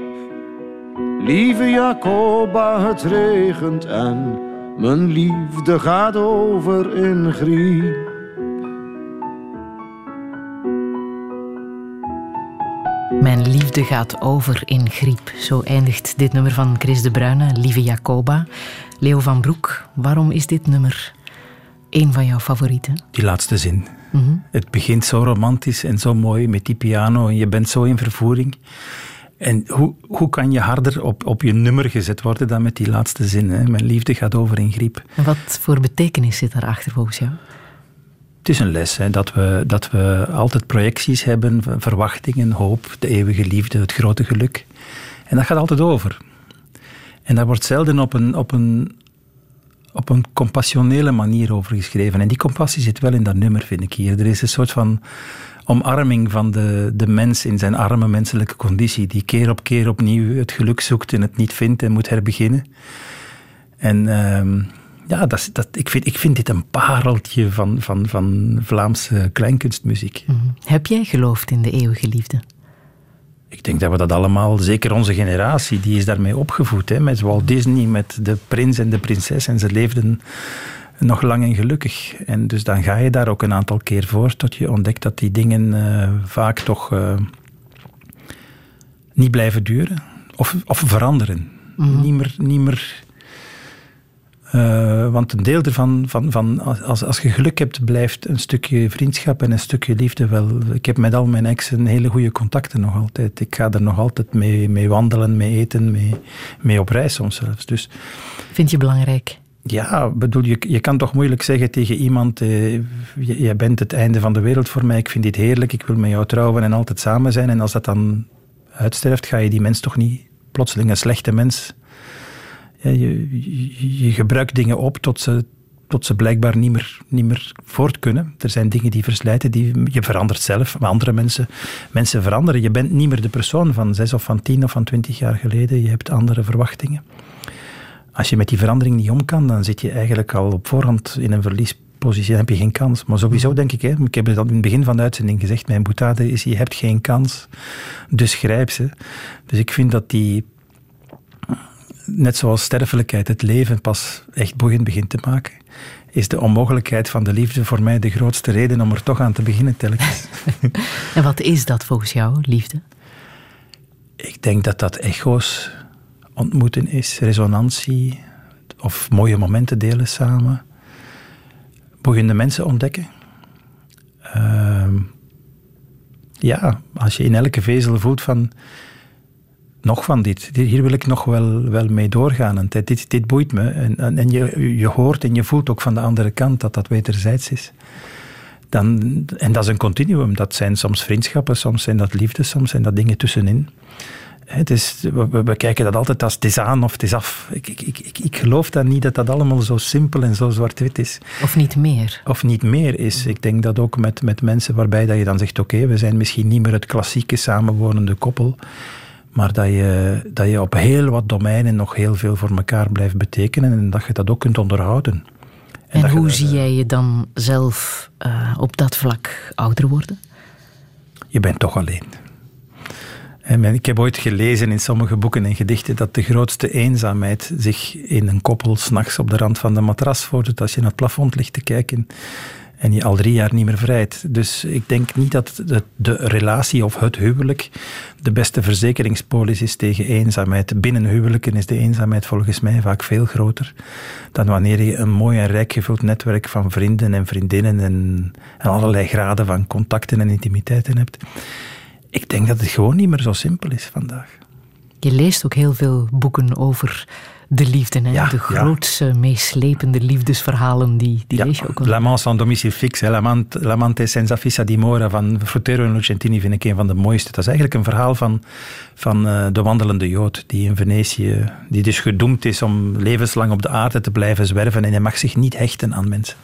Lieve Jacoba, het regent en mijn liefde gaat over in griep. Mijn liefde gaat over in griep. Zo eindigt dit nummer van Chris de Bruyne, Lieve Jacoba. Leo van Broek, waarom is dit nummer een van jouw favorieten? Die laatste zin. Mhm. Het begint zo romantisch en zo mooi met die piano en je bent zo in vervoering. En hoe, hoe kan je harder op, op je nummer gezet worden dan met die laatste zin? Hè? Mijn liefde gaat over in griep. En wat voor betekenis zit daarachter volgens jou? Het is een les, hè, dat, we, dat we altijd projecties hebben, verwachtingen, hoop, de eeuwige liefde, het grote geluk. En dat gaat altijd over. En daar wordt zelden op een, op een, op een compassionele manier over geschreven. En die compassie zit wel in dat nummer, vind ik hier. Er is een soort van omarming van de, de mens in zijn arme menselijke conditie, die keer op keer opnieuw het geluk zoekt en het niet vindt en moet herbeginnen. En uh, ja, dat, dat, ik, vind, ik vind dit een pareltje van, van, van Vlaamse kleinkunstmuziek. -hmm. Heb jij geloofd in de eeuwige liefde? Ik denk dat we dat allemaal, zeker onze generatie, die is daarmee opgevoed. Hè, met Walt Disney, met de prins en de prinses. En ze leefden nog lang en gelukkig. En dus dan ga je daar ook een aantal keer voor tot je ontdekt dat die dingen uh, vaak toch uh, niet blijven duren of, of veranderen. Mm. Niet meer. Niet meer uh, want een deel ervan, van, van, als, als je geluk hebt, blijft een stukje vriendschap en een stukje liefde wel. Ik heb met al mijn exen hele goede contacten nog altijd. Ik ga er nog altijd mee, mee wandelen, mee eten, mee, mee op reis soms zelfs. Dus, Vind je belangrijk? Ja, bedoel, je, je kan toch moeilijk zeggen tegen iemand: eh, Jij bent het einde van de wereld voor mij, ik vind dit heerlijk, ik wil met jou trouwen en altijd samen zijn. En als dat dan uitsterft, ga je die mens toch niet plotseling een slechte mens. Je, je, je gebruikt dingen op tot ze, tot ze blijkbaar niet meer, niet meer voort kunnen. Er zijn dingen die verslijten, die, je verandert zelf, maar andere mensen, mensen veranderen. Je bent niet meer de persoon van zes of van tien of van twintig jaar geleden. Je hebt andere verwachtingen. Als je met die verandering niet om kan, dan zit je eigenlijk al op voorhand in een verliespositie. Dan heb je geen kans. Maar sowieso denk ik, hè, ik heb het al in het begin van de uitzending gezegd, mijn boetade is, je hebt geen kans, dus grijp ze. Dus ik vind dat die, net zoals sterfelijkheid het leven pas echt boeiend begint te maken, is de onmogelijkheid van de liefde voor mij de grootste reden om er toch aan te beginnen telkens. [laughs] en wat is dat volgens jou, liefde? Ik denk dat dat echo's ontmoeten is, resonantie of mooie momenten delen samen. Boeiende mensen ontdekken. Uh, ja, als je in elke vezel voelt van nog van dit, hier wil ik nog wel, wel mee doorgaan. En dit, dit boeit me. En, en, je, je hoort en je voelt ook van de andere kant dat dat wederzijds is. Dan, en dat is een continuum. Dat zijn soms vriendschappen, soms zijn dat liefde, soms zijn dat dingen tussenin. Het is, we, we, kijken dat altijd als het is aan of het is af. Ik, ik, ik, ik geloof dan niet dat dat allemaal zo simpel en zo zwart-wit is. Of niet meer. Of niet meer is. Ik denk dat ook met, met mensen waarbij dat je dan zegt, oké, we zijn misschien niet meer het klassieke samenwonende koppel, maar dat je, dat je op heel wat domeinen nog heel veel voor elkaar blijft betekenen en dat je dat ook kunt onderhouden. En, en hoe zie jij je dan zelf uh, op dat vlak ouder worden? Je bent toch alleen. Ik heb ooit gelezen in sommige boeken en gedichten dat de grootste eenzaamheid zich in een koppel s'nachts op de rand van de matras voordoet als je naar het plafond ligt te kijken en je al drie jaar niet meer vrijt. Dus ik denk niet dat de, relatie of het huwelijk de beste verzekeringspolis is tegen eenzaamheid. Binnen huwelijken is de eenzaamheid volgens mij vaak veel groter dan wanneer je een mooi en rijk gevuld netwerk van vrienden en vriendinnen en, en allerlei graden van contacten en intimiteiten hebt. Ik denk dat het gewoon niet meer zo simpel is vandaag. Je leest ook heel veel boeken over de liefde. Hè? Ja, de grootste, ja. meeslepende liefdesverhalen, die, die ja, lees je ook wel. L'amant sans domicile fixe, L'amante senza fissa dimora van Frutero en Lucentini vind ik een van de mooiste. Dat is eigenlijk een verhaal van, van uh, de wandelende Jood, die in Venetië, die dus gedoemd is om levenslang op de aarde te blijven zwerven en hij mag zich niet hechten aan mensen.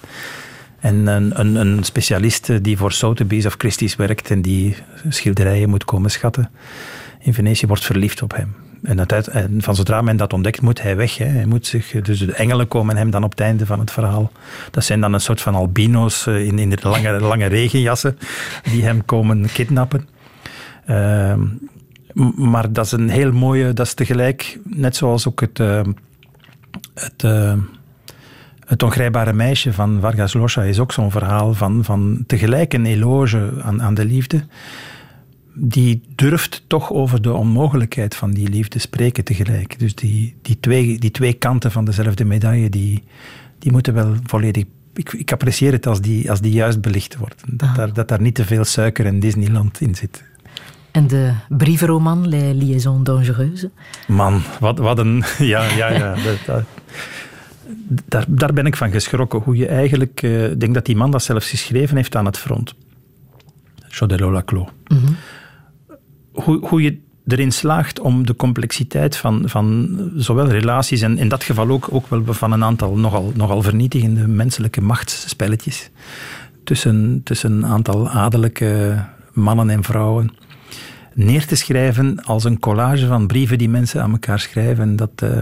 En een, een, een specialist die voor Sotheby's of Christie's werkt en die schilderijen moet komen schatten in Venetië, wordt verliefd op hem. En, van zodra men dat ontdekt, moet hij weg. Hè. Hij moet zich, dus de engelen komen hem dan op het einde van het verhaal. Dat zijn dan een soort van albino's eh, in, in de lange, lange regenjassen die hem komen kidnappen. Uh, maar dat is een heel mooie, dat is tegelijk, net zoals ook het, het uh, het ongrijpbare meisje van Vargas Llosa is ook zo'n verhaal van, van tegelijk een eloge aan, aan de liefde. Die durft toch over de onmogelijkheid van die liefde spreken tegelijk. Dus die, die, twee, die twee kanten van dezelfde medaille, die, die moeten wel volledig ik, ik, apprecieer het als die, als die juist belicht wordt. Dat, ah. daar, dat daar niet te veel suiker en Disneyland in zit. En de brievenroman Les Liaisons Dangereuses? Man, wat, wat een... [laughs] Ja, ja, ja. [laughs] dat, dat, daar, daar ben ik van geschrokken. Hoe je eigenlijk, uh, ik denk dat die man dat zelfs geschreven heeft aan het front. Chodelo Laclos. Mm -hmm. Hoe, hoe je erin slaagt om de complexiteit van, van zowel relaties en in dat geval ook, ook wel van een aantal nogal, nogal vernietigende menselijke machtsspelletjes tussen, tussen een aantal adellijke mannen en vrouwen neer te schrijven als een collage van brieven die mensen aan elkaar schrijven. Dat, uh,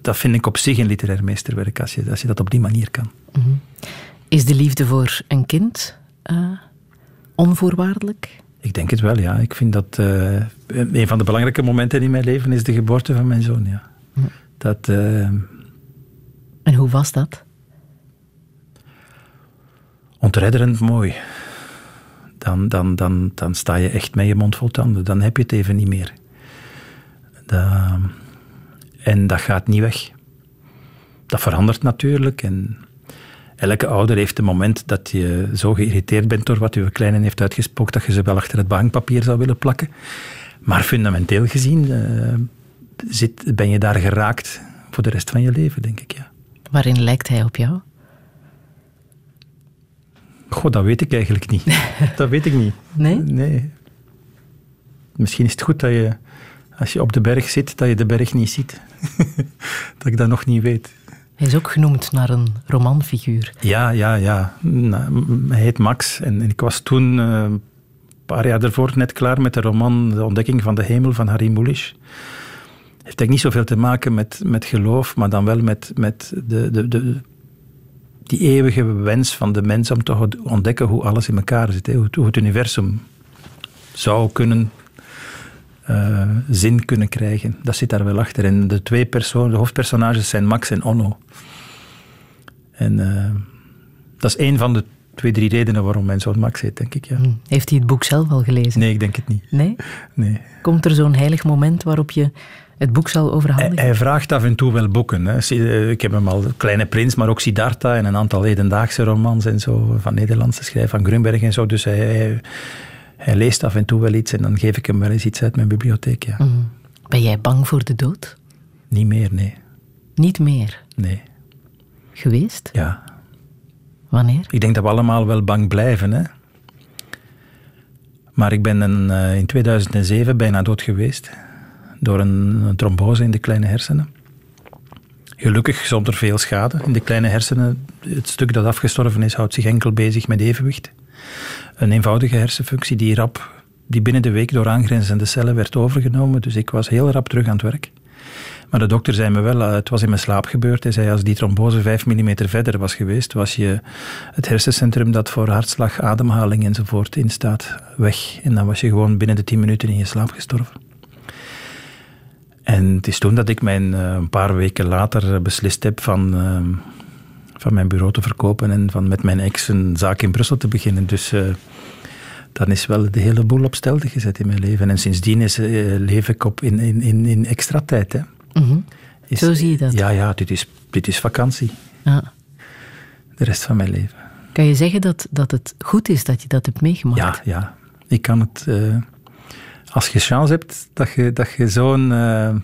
dat vind ik op zich een literair meesterwerk, als je, als je dat op die manier kan. Mhm. Is de liefde voor een kind uh, onvoorwaardelijk? Ik denk het wel, ja. Ik vind dat uh, een van de belangrijke momenten in mijn leven is de geboorte van mijn zoon, ja. Dat, uh, en hoe was dat? Ontredderend mooi. Dan, dan, dan, dan sta je echt met je mond vol tanden. Dan heb je het even niet meer. En dat gaat niet weg. Dat verandert natuurlijk. En elke ouder heeft een moment dat je zo geïrriteerd bent door wat je kleine heeft uitgespookt, dat je ze wel achter het bankpapier zou willen plakken. Maar fundamenteel gezien uh, zit, ben je daar geraakt voor de rest van je leven, denk ik. Ja. Waarin lijkt hij op jou? Goh, dat weet ik eigenlijk niet. [laughs] dat weet ik niet. Nee? Nee. Misschien is het goed dat je, als je op de berg zit, dat je de berg niet ziet. [laughs] dat ik dat nog niet weet. Hij is ook genoemd naar een romanfiguur. Ja, ja, ja. Hij heet Max. En, ik was toen, uh, een paar jaar daarvoor, net klaar met de roman De Ontdekking van de Hemel van Harry Mulisch. Heeft eigenlijk niet zoveel te maken met, met geloof, maar dan wel met, met de, de, de, die eeuwige wens van de mens om te ontdekken hoe alles in elkaar zit. Hoe, het universum zou kunnen uh, zin kunnen krijgen. Dat zit daar wel achter. En de twee personen, de hoofdpersonages zijn Max en Onno. En uh, dat is één van de twee, drie redenen waarom mijn zoon Max heet, denk ik. Ja. Hmm. Heeft hij het boek zelf al gelezen? Nee, ik denk het niet. Nee? Nee. Komt er zo'n heilig moment waarop je het boek zal overhandigen? Hij, hij, vraagt af en toe wel boeken. Hè. Eh, ik heb hem al Kleine Prins, maar ook Siddhartha en een aantal hedendaagse romans en zo, van Nederlandse schrijver, van Grunberg en zo. Dus hij, hij, leest af en toe wel iets en dan geef ik hem wel eens iets uit mijn bibliotheek. Ja. Mhm. Ben jij bang voor de dood? Niet meer, nee. Niet meer? Nee. Geweest? Ja. Wanneer? Ik denk dat we allemaal wel bang blijven. Hè? Maar ik ben een, uh, in 2007 bijna dood geweest door een, trombose in de kleine hersenen. Gelukkig zonder veel schade. In de kleine hersenen, het stuk dat afgestorven is, houdt zich enkel bezig met evenwicht. Een eenvoudige hersenfunctie die rap, die binnen de week door aangrenzende cellen werd overgenomen. Dus ik was heel rap terug aan het werk. Maar de dokter zei me wel, eh, het was in mijn slaap gebeurd. Hij zei, als die trombose 5 mm verder was geweest, was je het hersencentrum dat voor hartslag, ademhaling enzovoort instaat weg. En dan was je gewoon binnen de 10 minuten in je slaap gestorven. En het is toen dat ik mijn, eh, een paar weken later beslist heb van, van mijn bureau te verkopen en van met mijn ex een zaak in Brussel te beginnen. Dus uh, dan is wel de hele boel op stelte gezet in mijn leven. En sindsdien is, leef ik op in, in, in, in extra tijd. Hè. Mm Zo zie je dat? Ja, ja dit, is, dit is vakantie. Ja. De rest van mijn leven. Kan je zeggen dat, dat het goed is dat je dat hebt meegemaakt? Ja, ja. Ik kan het als je chance hebt dat je, dat je zo'n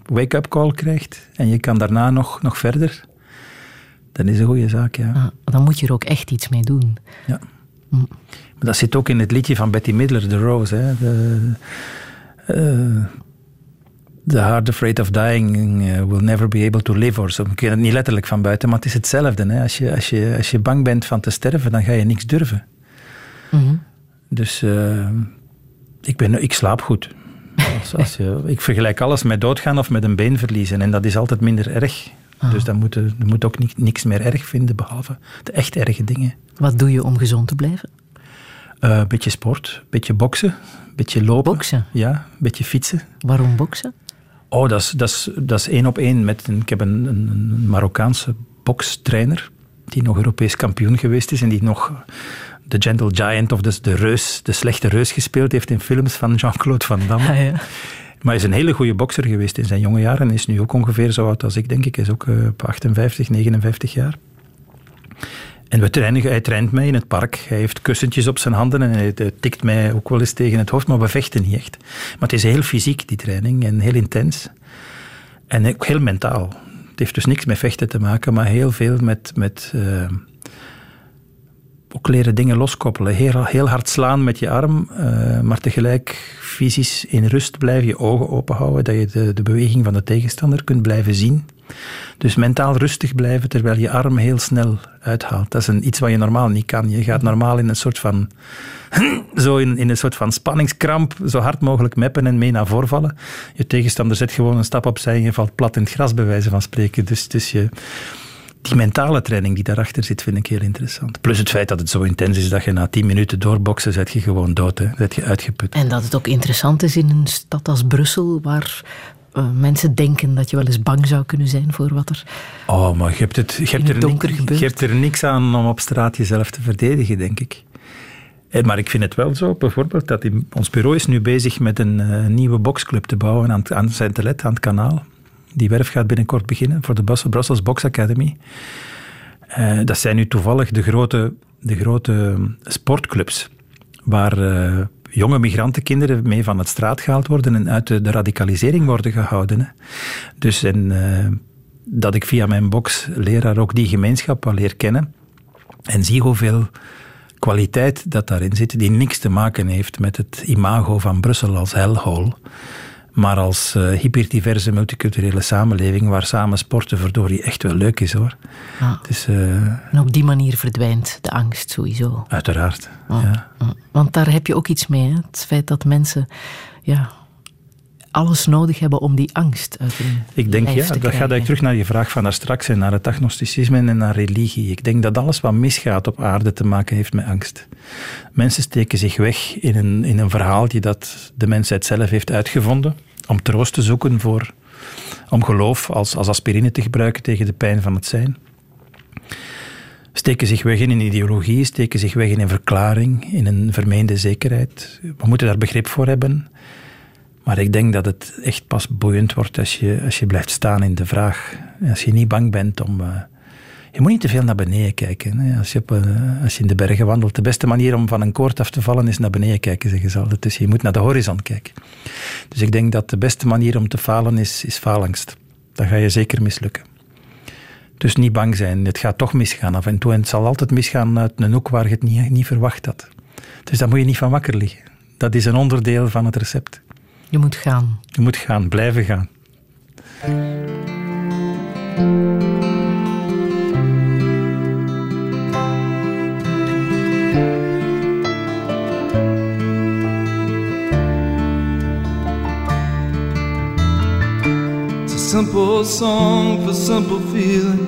wake-up call krijgt en je kan daarna nog, nog verder, dan is een goede zaak, ja. Ah, dan moet je er ook echt iets mee doen. Ja. Hm. Maar dat zit ook in het liedje van Betty Midler, The Rose. Hè. De, uh, the heart afraid of dying uh, will never be able to live. Or so. Ik ken het niet letterlijk van buiten, maar het is hetzelfde. Hè. Als, je, als, je, als je bang bent van te sterven, dan ga je niks durven. Mm Dus ik, ben, ik slaap goed. [laughs] Als, je, ik vergelijk alles met doodgaan of met een been verliezen. En dat is altijd minder erg. Ah. Dus dan moet je, je moet ook niks meer erg vinden, behalve de echt erge dingen. Wat doe je om gezond te blijven? Een uh, beetje sport, een beetje boksen, een beetje lopen. Boksen? Ja, een beetje fietsen. Waarom boksen? Oh, dat is, dat is, dat is één op één. Met een, ik heb een, een Marokkaanse bokstrainer die nog Europees kampioen geweest is en die nog de Gentle Giant of dus de reus, de slechte reus gespeeld heeft in films van Jean-Claude Van Damme. Ah, ja. Maar hij is een hele goede bokser geweest in zijn jonge jaren. Is nu ook ongeveer zo oud als ik, denk ik. Is ook uh, 58, 59 jaar. En we trainen, hij traint mij in het park. Hij heeft kussentjes op zijn handen en hij tikt mij ook wel eens tegen het hoofd, maar we vechten niet echt. Maar het is heel fysiek, die training, en heel intens. En ook heel mentaal. Het heeft dus niks met vechten te maken, maar heel veel met, met uh, ook leren dingen loskoppelen. Heel, heel hard slaan met je arm, uh, maar tegelijk fysisch in rust blijven, je ogen open houden, dat je de, de beweging van de tegenstander kunt blijven zien. Dus mentaal rustig blijven terwijl je arm heel snel uithaalt. Dat is een, iets wat je normaal niet kan. Je gaat normaal in een soort van, [clears throat] zo in, in een soort van spanningskramp zo hard mogelijk meppen en mee naar voren vallen. Je tegenstander zet gewoon een stap opzij en je valt plat in het gras, bij wijze van spreken. Dus, dus je, die mentale training die daarachter zit, vind ik heel interessant. Plus het feit dat het zo intens is dat je na tien minuten doorboksen, zet je gewoon dood, hè. zet je uitgeput. En dat het ook interessant is in een stad als Brussel, waar uh, mensen denken dat je wel eens bang zou kunnen zijn voor wat er Oh, maar je hebt, het, je hebt, er, gebeurt. je hebt er niks aan om op straat jezelf te verdedigen, denk ik. Eh, maar ik vind het wel zo, bijvoorbeeld, dat ons bureau is nu bezig met een uh, nieuwe boxclub te bouwen aan, aan Saint-Telet, aan het kanaal. Die werf gaat binnenkort beginnen voor de Brussels Box Academy. Uh, dat zijn nu toevallig de grote, de grote sportclubs waar uh, jonge migrantenkinderen mee van het straat gehaald worden en uit de, radicalisering worden gehouden. Dus en, uh, dat ik via mijn box-leraar ook die gemeenschap al leer kennen. En zie hoeveel kwaliteit dat daarin zit, die niks te maken heeft met het imago van Brussel als hellhole. Maar als uh, hyperdiverse multiculturele samenleving waar samen sporten verdorie echt wel leuk is hoor. Ja. Dus, uh, en op die manier verdwijnt de angst sowieso. Uiteraard. Ja. Ja. Want daar heb je ook iets mee. Hè? Het feit dat mensen ja, alles nodig hebben om die angst uit hun Ik denk, ja, te dat gaat krijgen. eigenlijk terug naar je vraag van daar straks en naar het agnosticisme en naar religie. Ik denk dat alles wat misgaat op aarde te maken heeft met angst. Mensen steken zich weg in een, in een verhaaltje dat de mensheid zelf heeft uitgevonden om troost te zoeken voor, om geloof als, als aspirine te gebruiken tegen de pijn van het zijn. Steken zich weg in een ideologie, steken zich weg in een verklaring, in een vermeende zekerheid. We moeten daar begrip voor hebben. Maar ik denk dat het echt pas boeiend wordt als je, als je blijft staan in de vraag. Als je niet bang bent om. Uh, je moet niet te veel naar beneden kijken. Als, je uh, als je in de bergen wandelt. De beste manier om van een koord af te vallen is naar beneden kijken, zeggen ze altijd. Dus je moet naar de horizon kijken. Dus ik denk dat de beste manier om te falen is, is faalangst. Dan ga je zeker mislukken. Dus niet bang zijn. Het gaat toch misgaan af en toe. En het zal altijd misgaan uit een hoek waar je het niet, niet verwacht had. Dus daar moet je niet van wakker liggen. Dat is een onderdeel van het recept. Je moet gaan. Je moet gaan, blijven gaan. It's a simple song for simple feeling.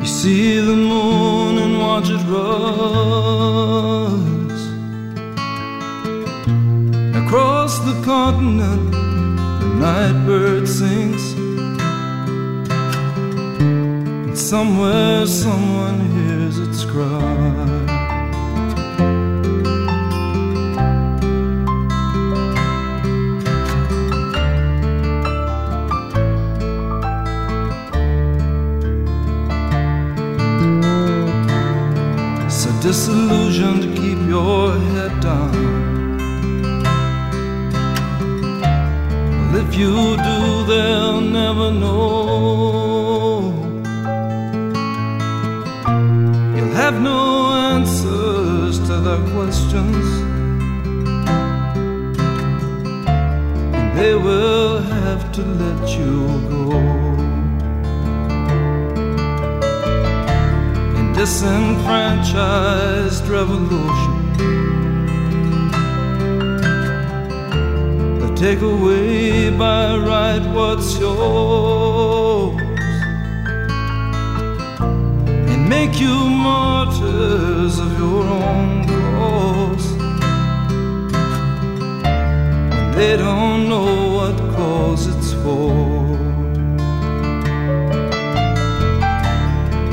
You see the moon and watch it rise across the continent. The night bird sings, and somewhere someone hears its cry. Disillusioned to keep your head down. If you do, they'll never know. You'll have no answers to their questions. And they will have to let you go. In disenfranchised revolution. Take away by right what's yours and make you martyrs of your own cause when they don't know what cause it's for.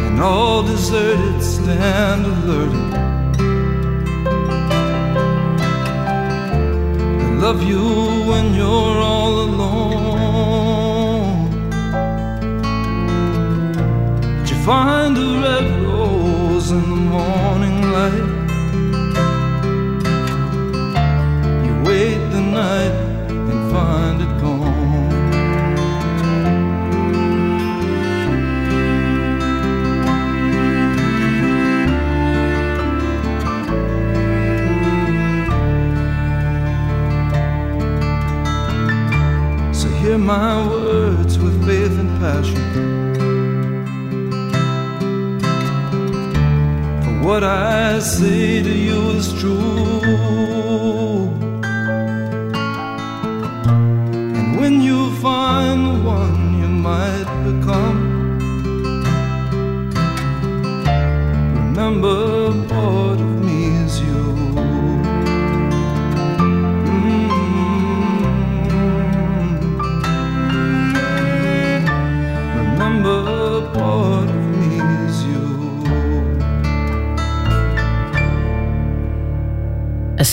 And all deserted stand alerted. Love you when you're all alone. But you find a red rose in the morning light. You wait the night and find my words with faith and passion. For what I say to you is true. And when you find the one you might become,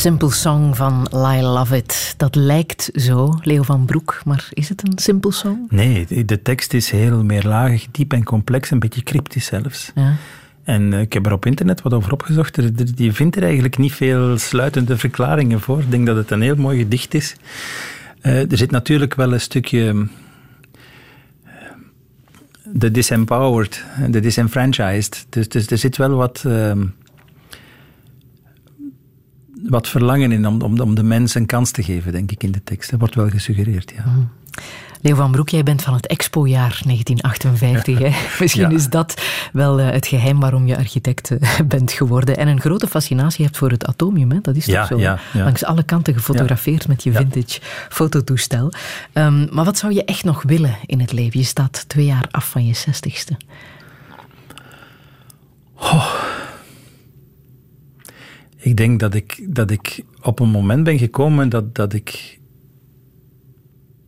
Simple Song van Lyle Lovett. Dat lijkt zo, Leo van Broek, maar is het een simple song? Nee, de tekst is heel meerlagig, diep en complex, een beetje cryptisch zelfs. Ja. En eh, ik heb er op internet wat over opgezocht. Je vindt er eigenlijk niet veel sluitende verklaringen voor. Ik denk dat het een heel mooi gedicht is. Uh, er zit natuurlijk wel een stukje de disempowered, de disenfranchised. Dus, dus er zit wel wat, uh, wat verlangen in om, om, om de mens een kans te geven, denk ik, in de tekst. Dat wordt wel gesuggereerd, ja. Mm. Leo van Broek, jij bent van het Expo-jaar 1958. Hè? [laughs] Misschien is dat wel uh, het geheim waarom je architect uh, [laughs] bent geworden. En een grote fascinatie hebt voor het atomium. Hè? Dat is toch zo? Langs alle kanten gefotografeerd met je vintage fototoestel. Um, maar wat zou je echt nog willen in het leven? Je staat twee jaar af van je zestigste. Oh. Ik denk dat ik, dat ik op een moment ben gekomen dat, dat ik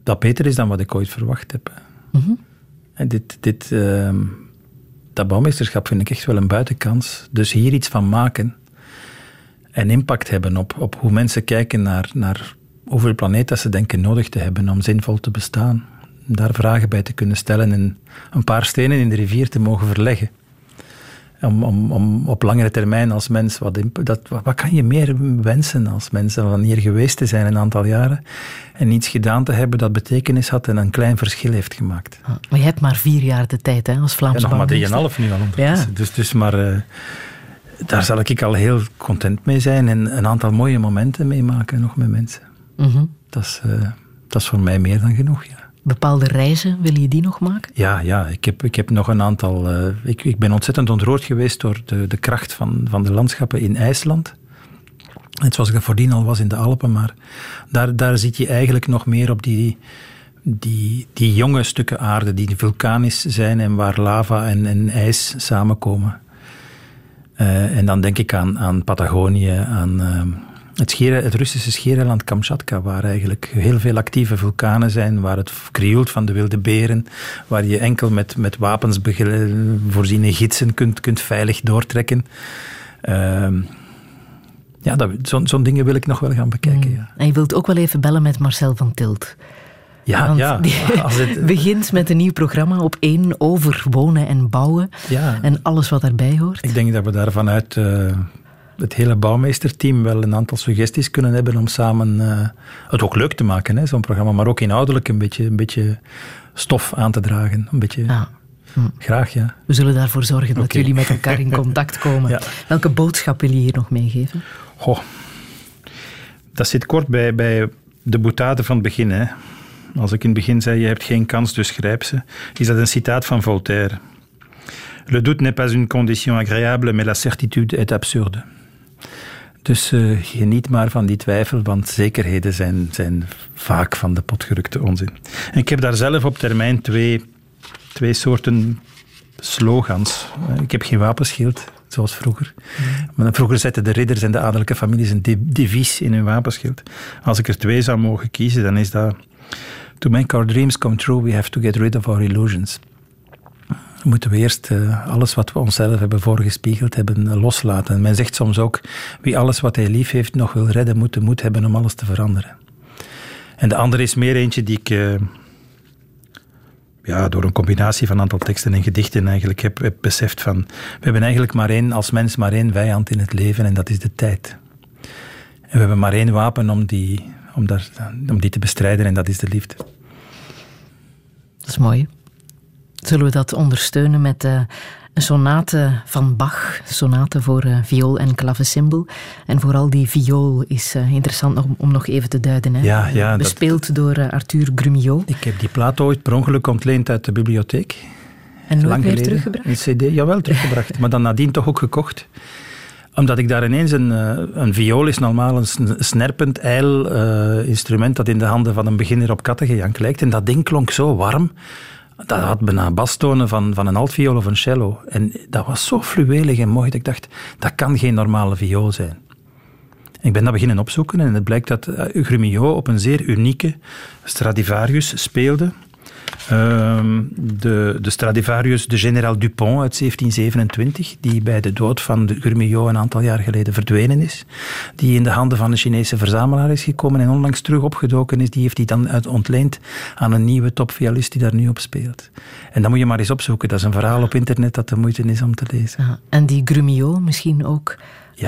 dat beter is dan wat ik ooit verwacht heb. Mhm. En dit, dit, uh, dat bouwmeesterschap vind ik echt wel een buitenkans. Dus hier iets van maken en impact hebben op, op hoe mensen kijken naar, naar hoeveel planeet dat ze denken nodig te hebben om zinvol te bestaan. Daar vragen bij te kunnen stellen en een paar stenen in de rivier te mogen verleggen om, om, om op langere termijn als mens, wat, dat, wat kan je meer wensen als mens dan hier geweest te zijn een aantal jaren en iets gedaan te hebben dat betekenis had en een klein verschil heeft gemaakt. Ah, maar je hebt maar vier jaar de tijd hè, als Vlaams ja, nog maar drieënhalf nu al ja. Dus, dus maar uh, daar zal ik al heel content mee zijn en een aantal mooie momenten meemaken nog met mensen. Mm dat, is, uh, dat is voor mij meer dan genoeg, ja bepaalde reizen, wil je die nog maken? Ja, ja ik, heb, ik heb nog een aantal. Uh, ik, ik ben ontzettend ontroerd geweest door de, de kracht van, van de landschappen in IJsland. Net zoals ik dat voordien al was in de Alpen, maar daar, daar zit je eigenlijk nog meer op die, die, die jonge stukken aarde die vulkanisch zijn en waar lava en, en ijs samenkomen. Uh, en dan denk ik aan, aan Patagonië, aan. Uh, het, het Russische schiereiland Kamchatka, waar eigenlijk heel veel actieve vulkanen zijn, waar het krioelt van de wilde beren, waar je enkel met, met wapens voorziene gidsen kunt, kunt veilig doortrekken. Uh, ja, zo'n zo dingen wil ik nog wel gaan bekijken. Mm. Ja. En je wilt ook wel even bellen met Marcel van Tilt. Ja, ja. [laughs] Als het [laughs] begint met een nieuw programma op één over wonen en bouwen. Ja. En alles wat daarbij hoort. Ik denk dat we daar vanuit uh, het hele bouwmeesterteam wel een aantal suggesties kunnen hebben om samen uh, het ook leuk te maken, zo'n programma, maar ook inhoudelijk een beetje, een beetje stof aan te dragen. Een beetje... Ja. Hm. Graag, ja. We zullen daarvoor zorgen dat jullie met elkaar in contact komen. [laughs] Welke boodschap wil je hier nog meegeven? Goh, dat zit kort bij, bij de boutade van het begin. Hè. Als ik in het begin zei, je hebt geen kans, dus grijp ze. Is dat een citaat van Voltaire. Le doute n'est pas une condition agréable, mais la certitude est absurde. Dus uh, geniet maar van die twijfel, want zekerheden zijn, zijn vaak van de potgerukte onzin. En ik heb daar zelf op termijn twee, twee soorten slogans. Eh, ik heb geen wapenschild, zoals vroeger. Maar vroeger zetten de ridders en de adellijke families een devies in hun wapenschild. Als ik er twee zou mogen kiezen, dan is dat... To make our dreams come true, we have to get rid of our illusions moeten we eerst uh, alles wat we onszelf hebben voorgespiegeld hebben uh, loslaten. Men zegt soms ook, wie alles wat hij lief heeft nog wil redden, moet de moed hebben om alles te veranderen. En de andere is meer eentje die ik uh, ja, door een combinatie van een aantal teksten en gedichten eigenlijk heb, beseft van, we hebben eigenlijk maar één, als mens maar één vijand in het leven en dat is de tijd. En we hebben maar één wapen om die, om om die te bestrijden en dat is de liefde. Dat is mooi. Zullen we dat ondersteunen met uh, een sonate van Bach, sonate voor uh, viool en klavecimbal. En vooral die viool is uh, interessant om, om, nog even te duiden. Hè? Ja, ja, Bespeeld dat... door Arthur Grumillot. Ik heb die plaat ooit per ongeluk ontleend uit de bibliotheek. En nooit Lang meer teruggebracht? Een cd, jawel, teruggebracht. maar dan nadien toch ook gekocht omdat ik daar ineens een, een viool is normaal een snerpend, ijl uh, instrument dat in de handen van een beginner op kattengejank lijkt. En dat ding klonk zo warm dat had bijna bastonen van, van een altviool of een cello. En dat was zo fluwelig en mooi dat ik dacht, dat kan geen normale viool zijn. Ik ben dat beginnen opzoeken en het blijkt dat eh, Grumillot op een zeer unieke Stradivarius speelde. Ehm, de, de, Stradivarius de General Dupont uit 1727, die bij de dood van de Gurmillot een aantal jaar geleden verdwenen is. Die in de handen van een Chinese verzamelaar is gekomen en onlangs terug opgedoken is. Die heeft hij dan uit ontleend aan een nieuwe topviolist die daar nu op speelt. En dat moet je maar eens opzoeken. Dat is een verhaal op internet dat de moeite is om te lezen. Ja, en die Grumillot misschien ook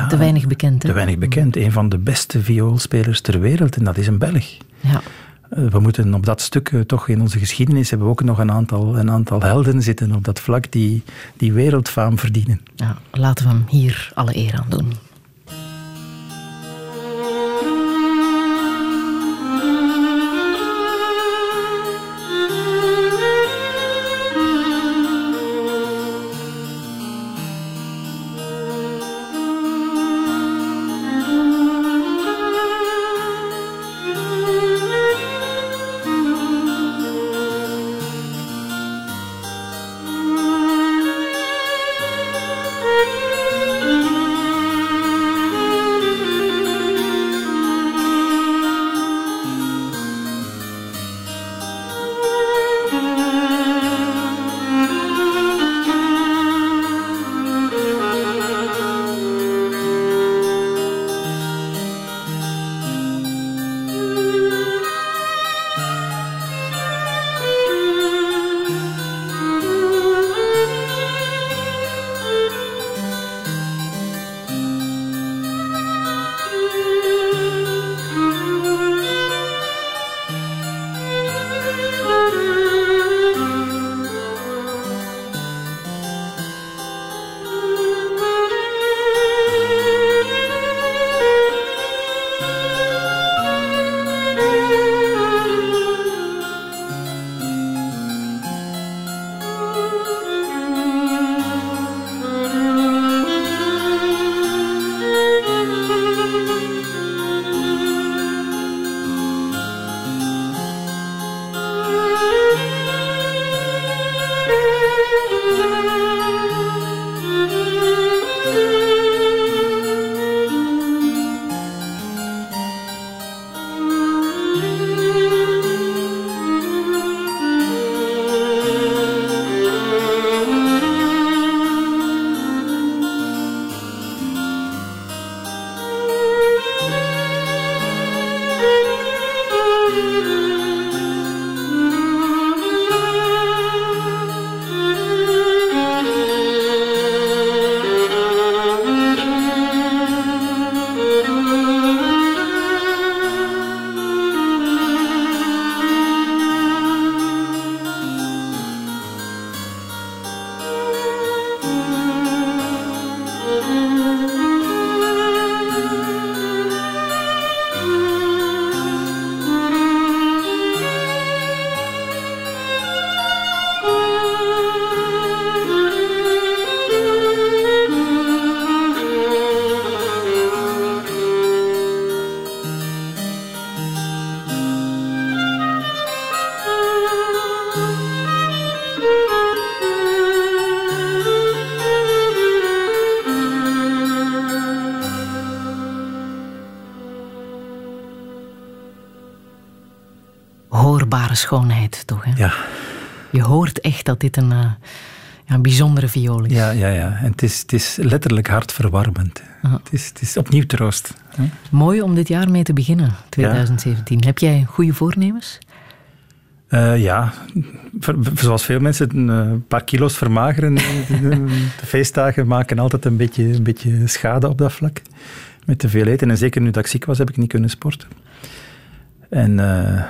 te weinig bekend. Hè? Te weinig bekend. Een van de beste vioolspelers ter wereld en dat is een Belg. Ja. We moeten op dat stuk toch in onze geschiedenis hebben we ook nog een aantal, een aantal helden zitten op dat vlak die, die wereldfaam verdienen. Ja, laten we hem hier alle eer aan doen. Toch? Hè? Ja. Je hoort echt dat dit een, uh, ja, bijzondere viool is. Ja, ja, ja. En het is, het is letterlijk hartverwarmend. Het, is, het is opnieuw troost. Hè? Mooi om dit jaar mee te beginnen, 2017. Heb jij goede voornemens? Uh, ja, zoals veel mensen, een paar kilo's vermageren. [laughs] de feestdagen maken altijd een beetje, een beetje schade op dat vlak. Met te veel eten. En zeker nu dat ik ziek was, heb ik niet kunnen sporten. En uh,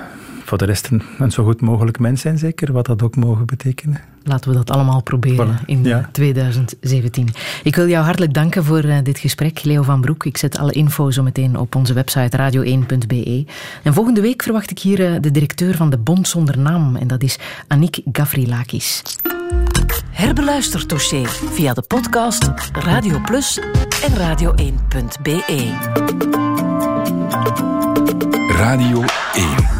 voor de rest een, zo goed mogelijk mens zijn, zeker, wat dat ook mogen betekenen. Laten we dat allemaal proberen in 2017. Ik wil jou hartelijk danken voor uh, dit gesprek, Leo van Broek. Ik zet alle info zo meteen op onze website radio1.be. En volgende week verwacht ik hier uh, de directeur van de Bond zonder naam, en dat is Annick Gavrilakis. Herbeluister dossier via de podcast Radio Plus en radio1.be. Radio 1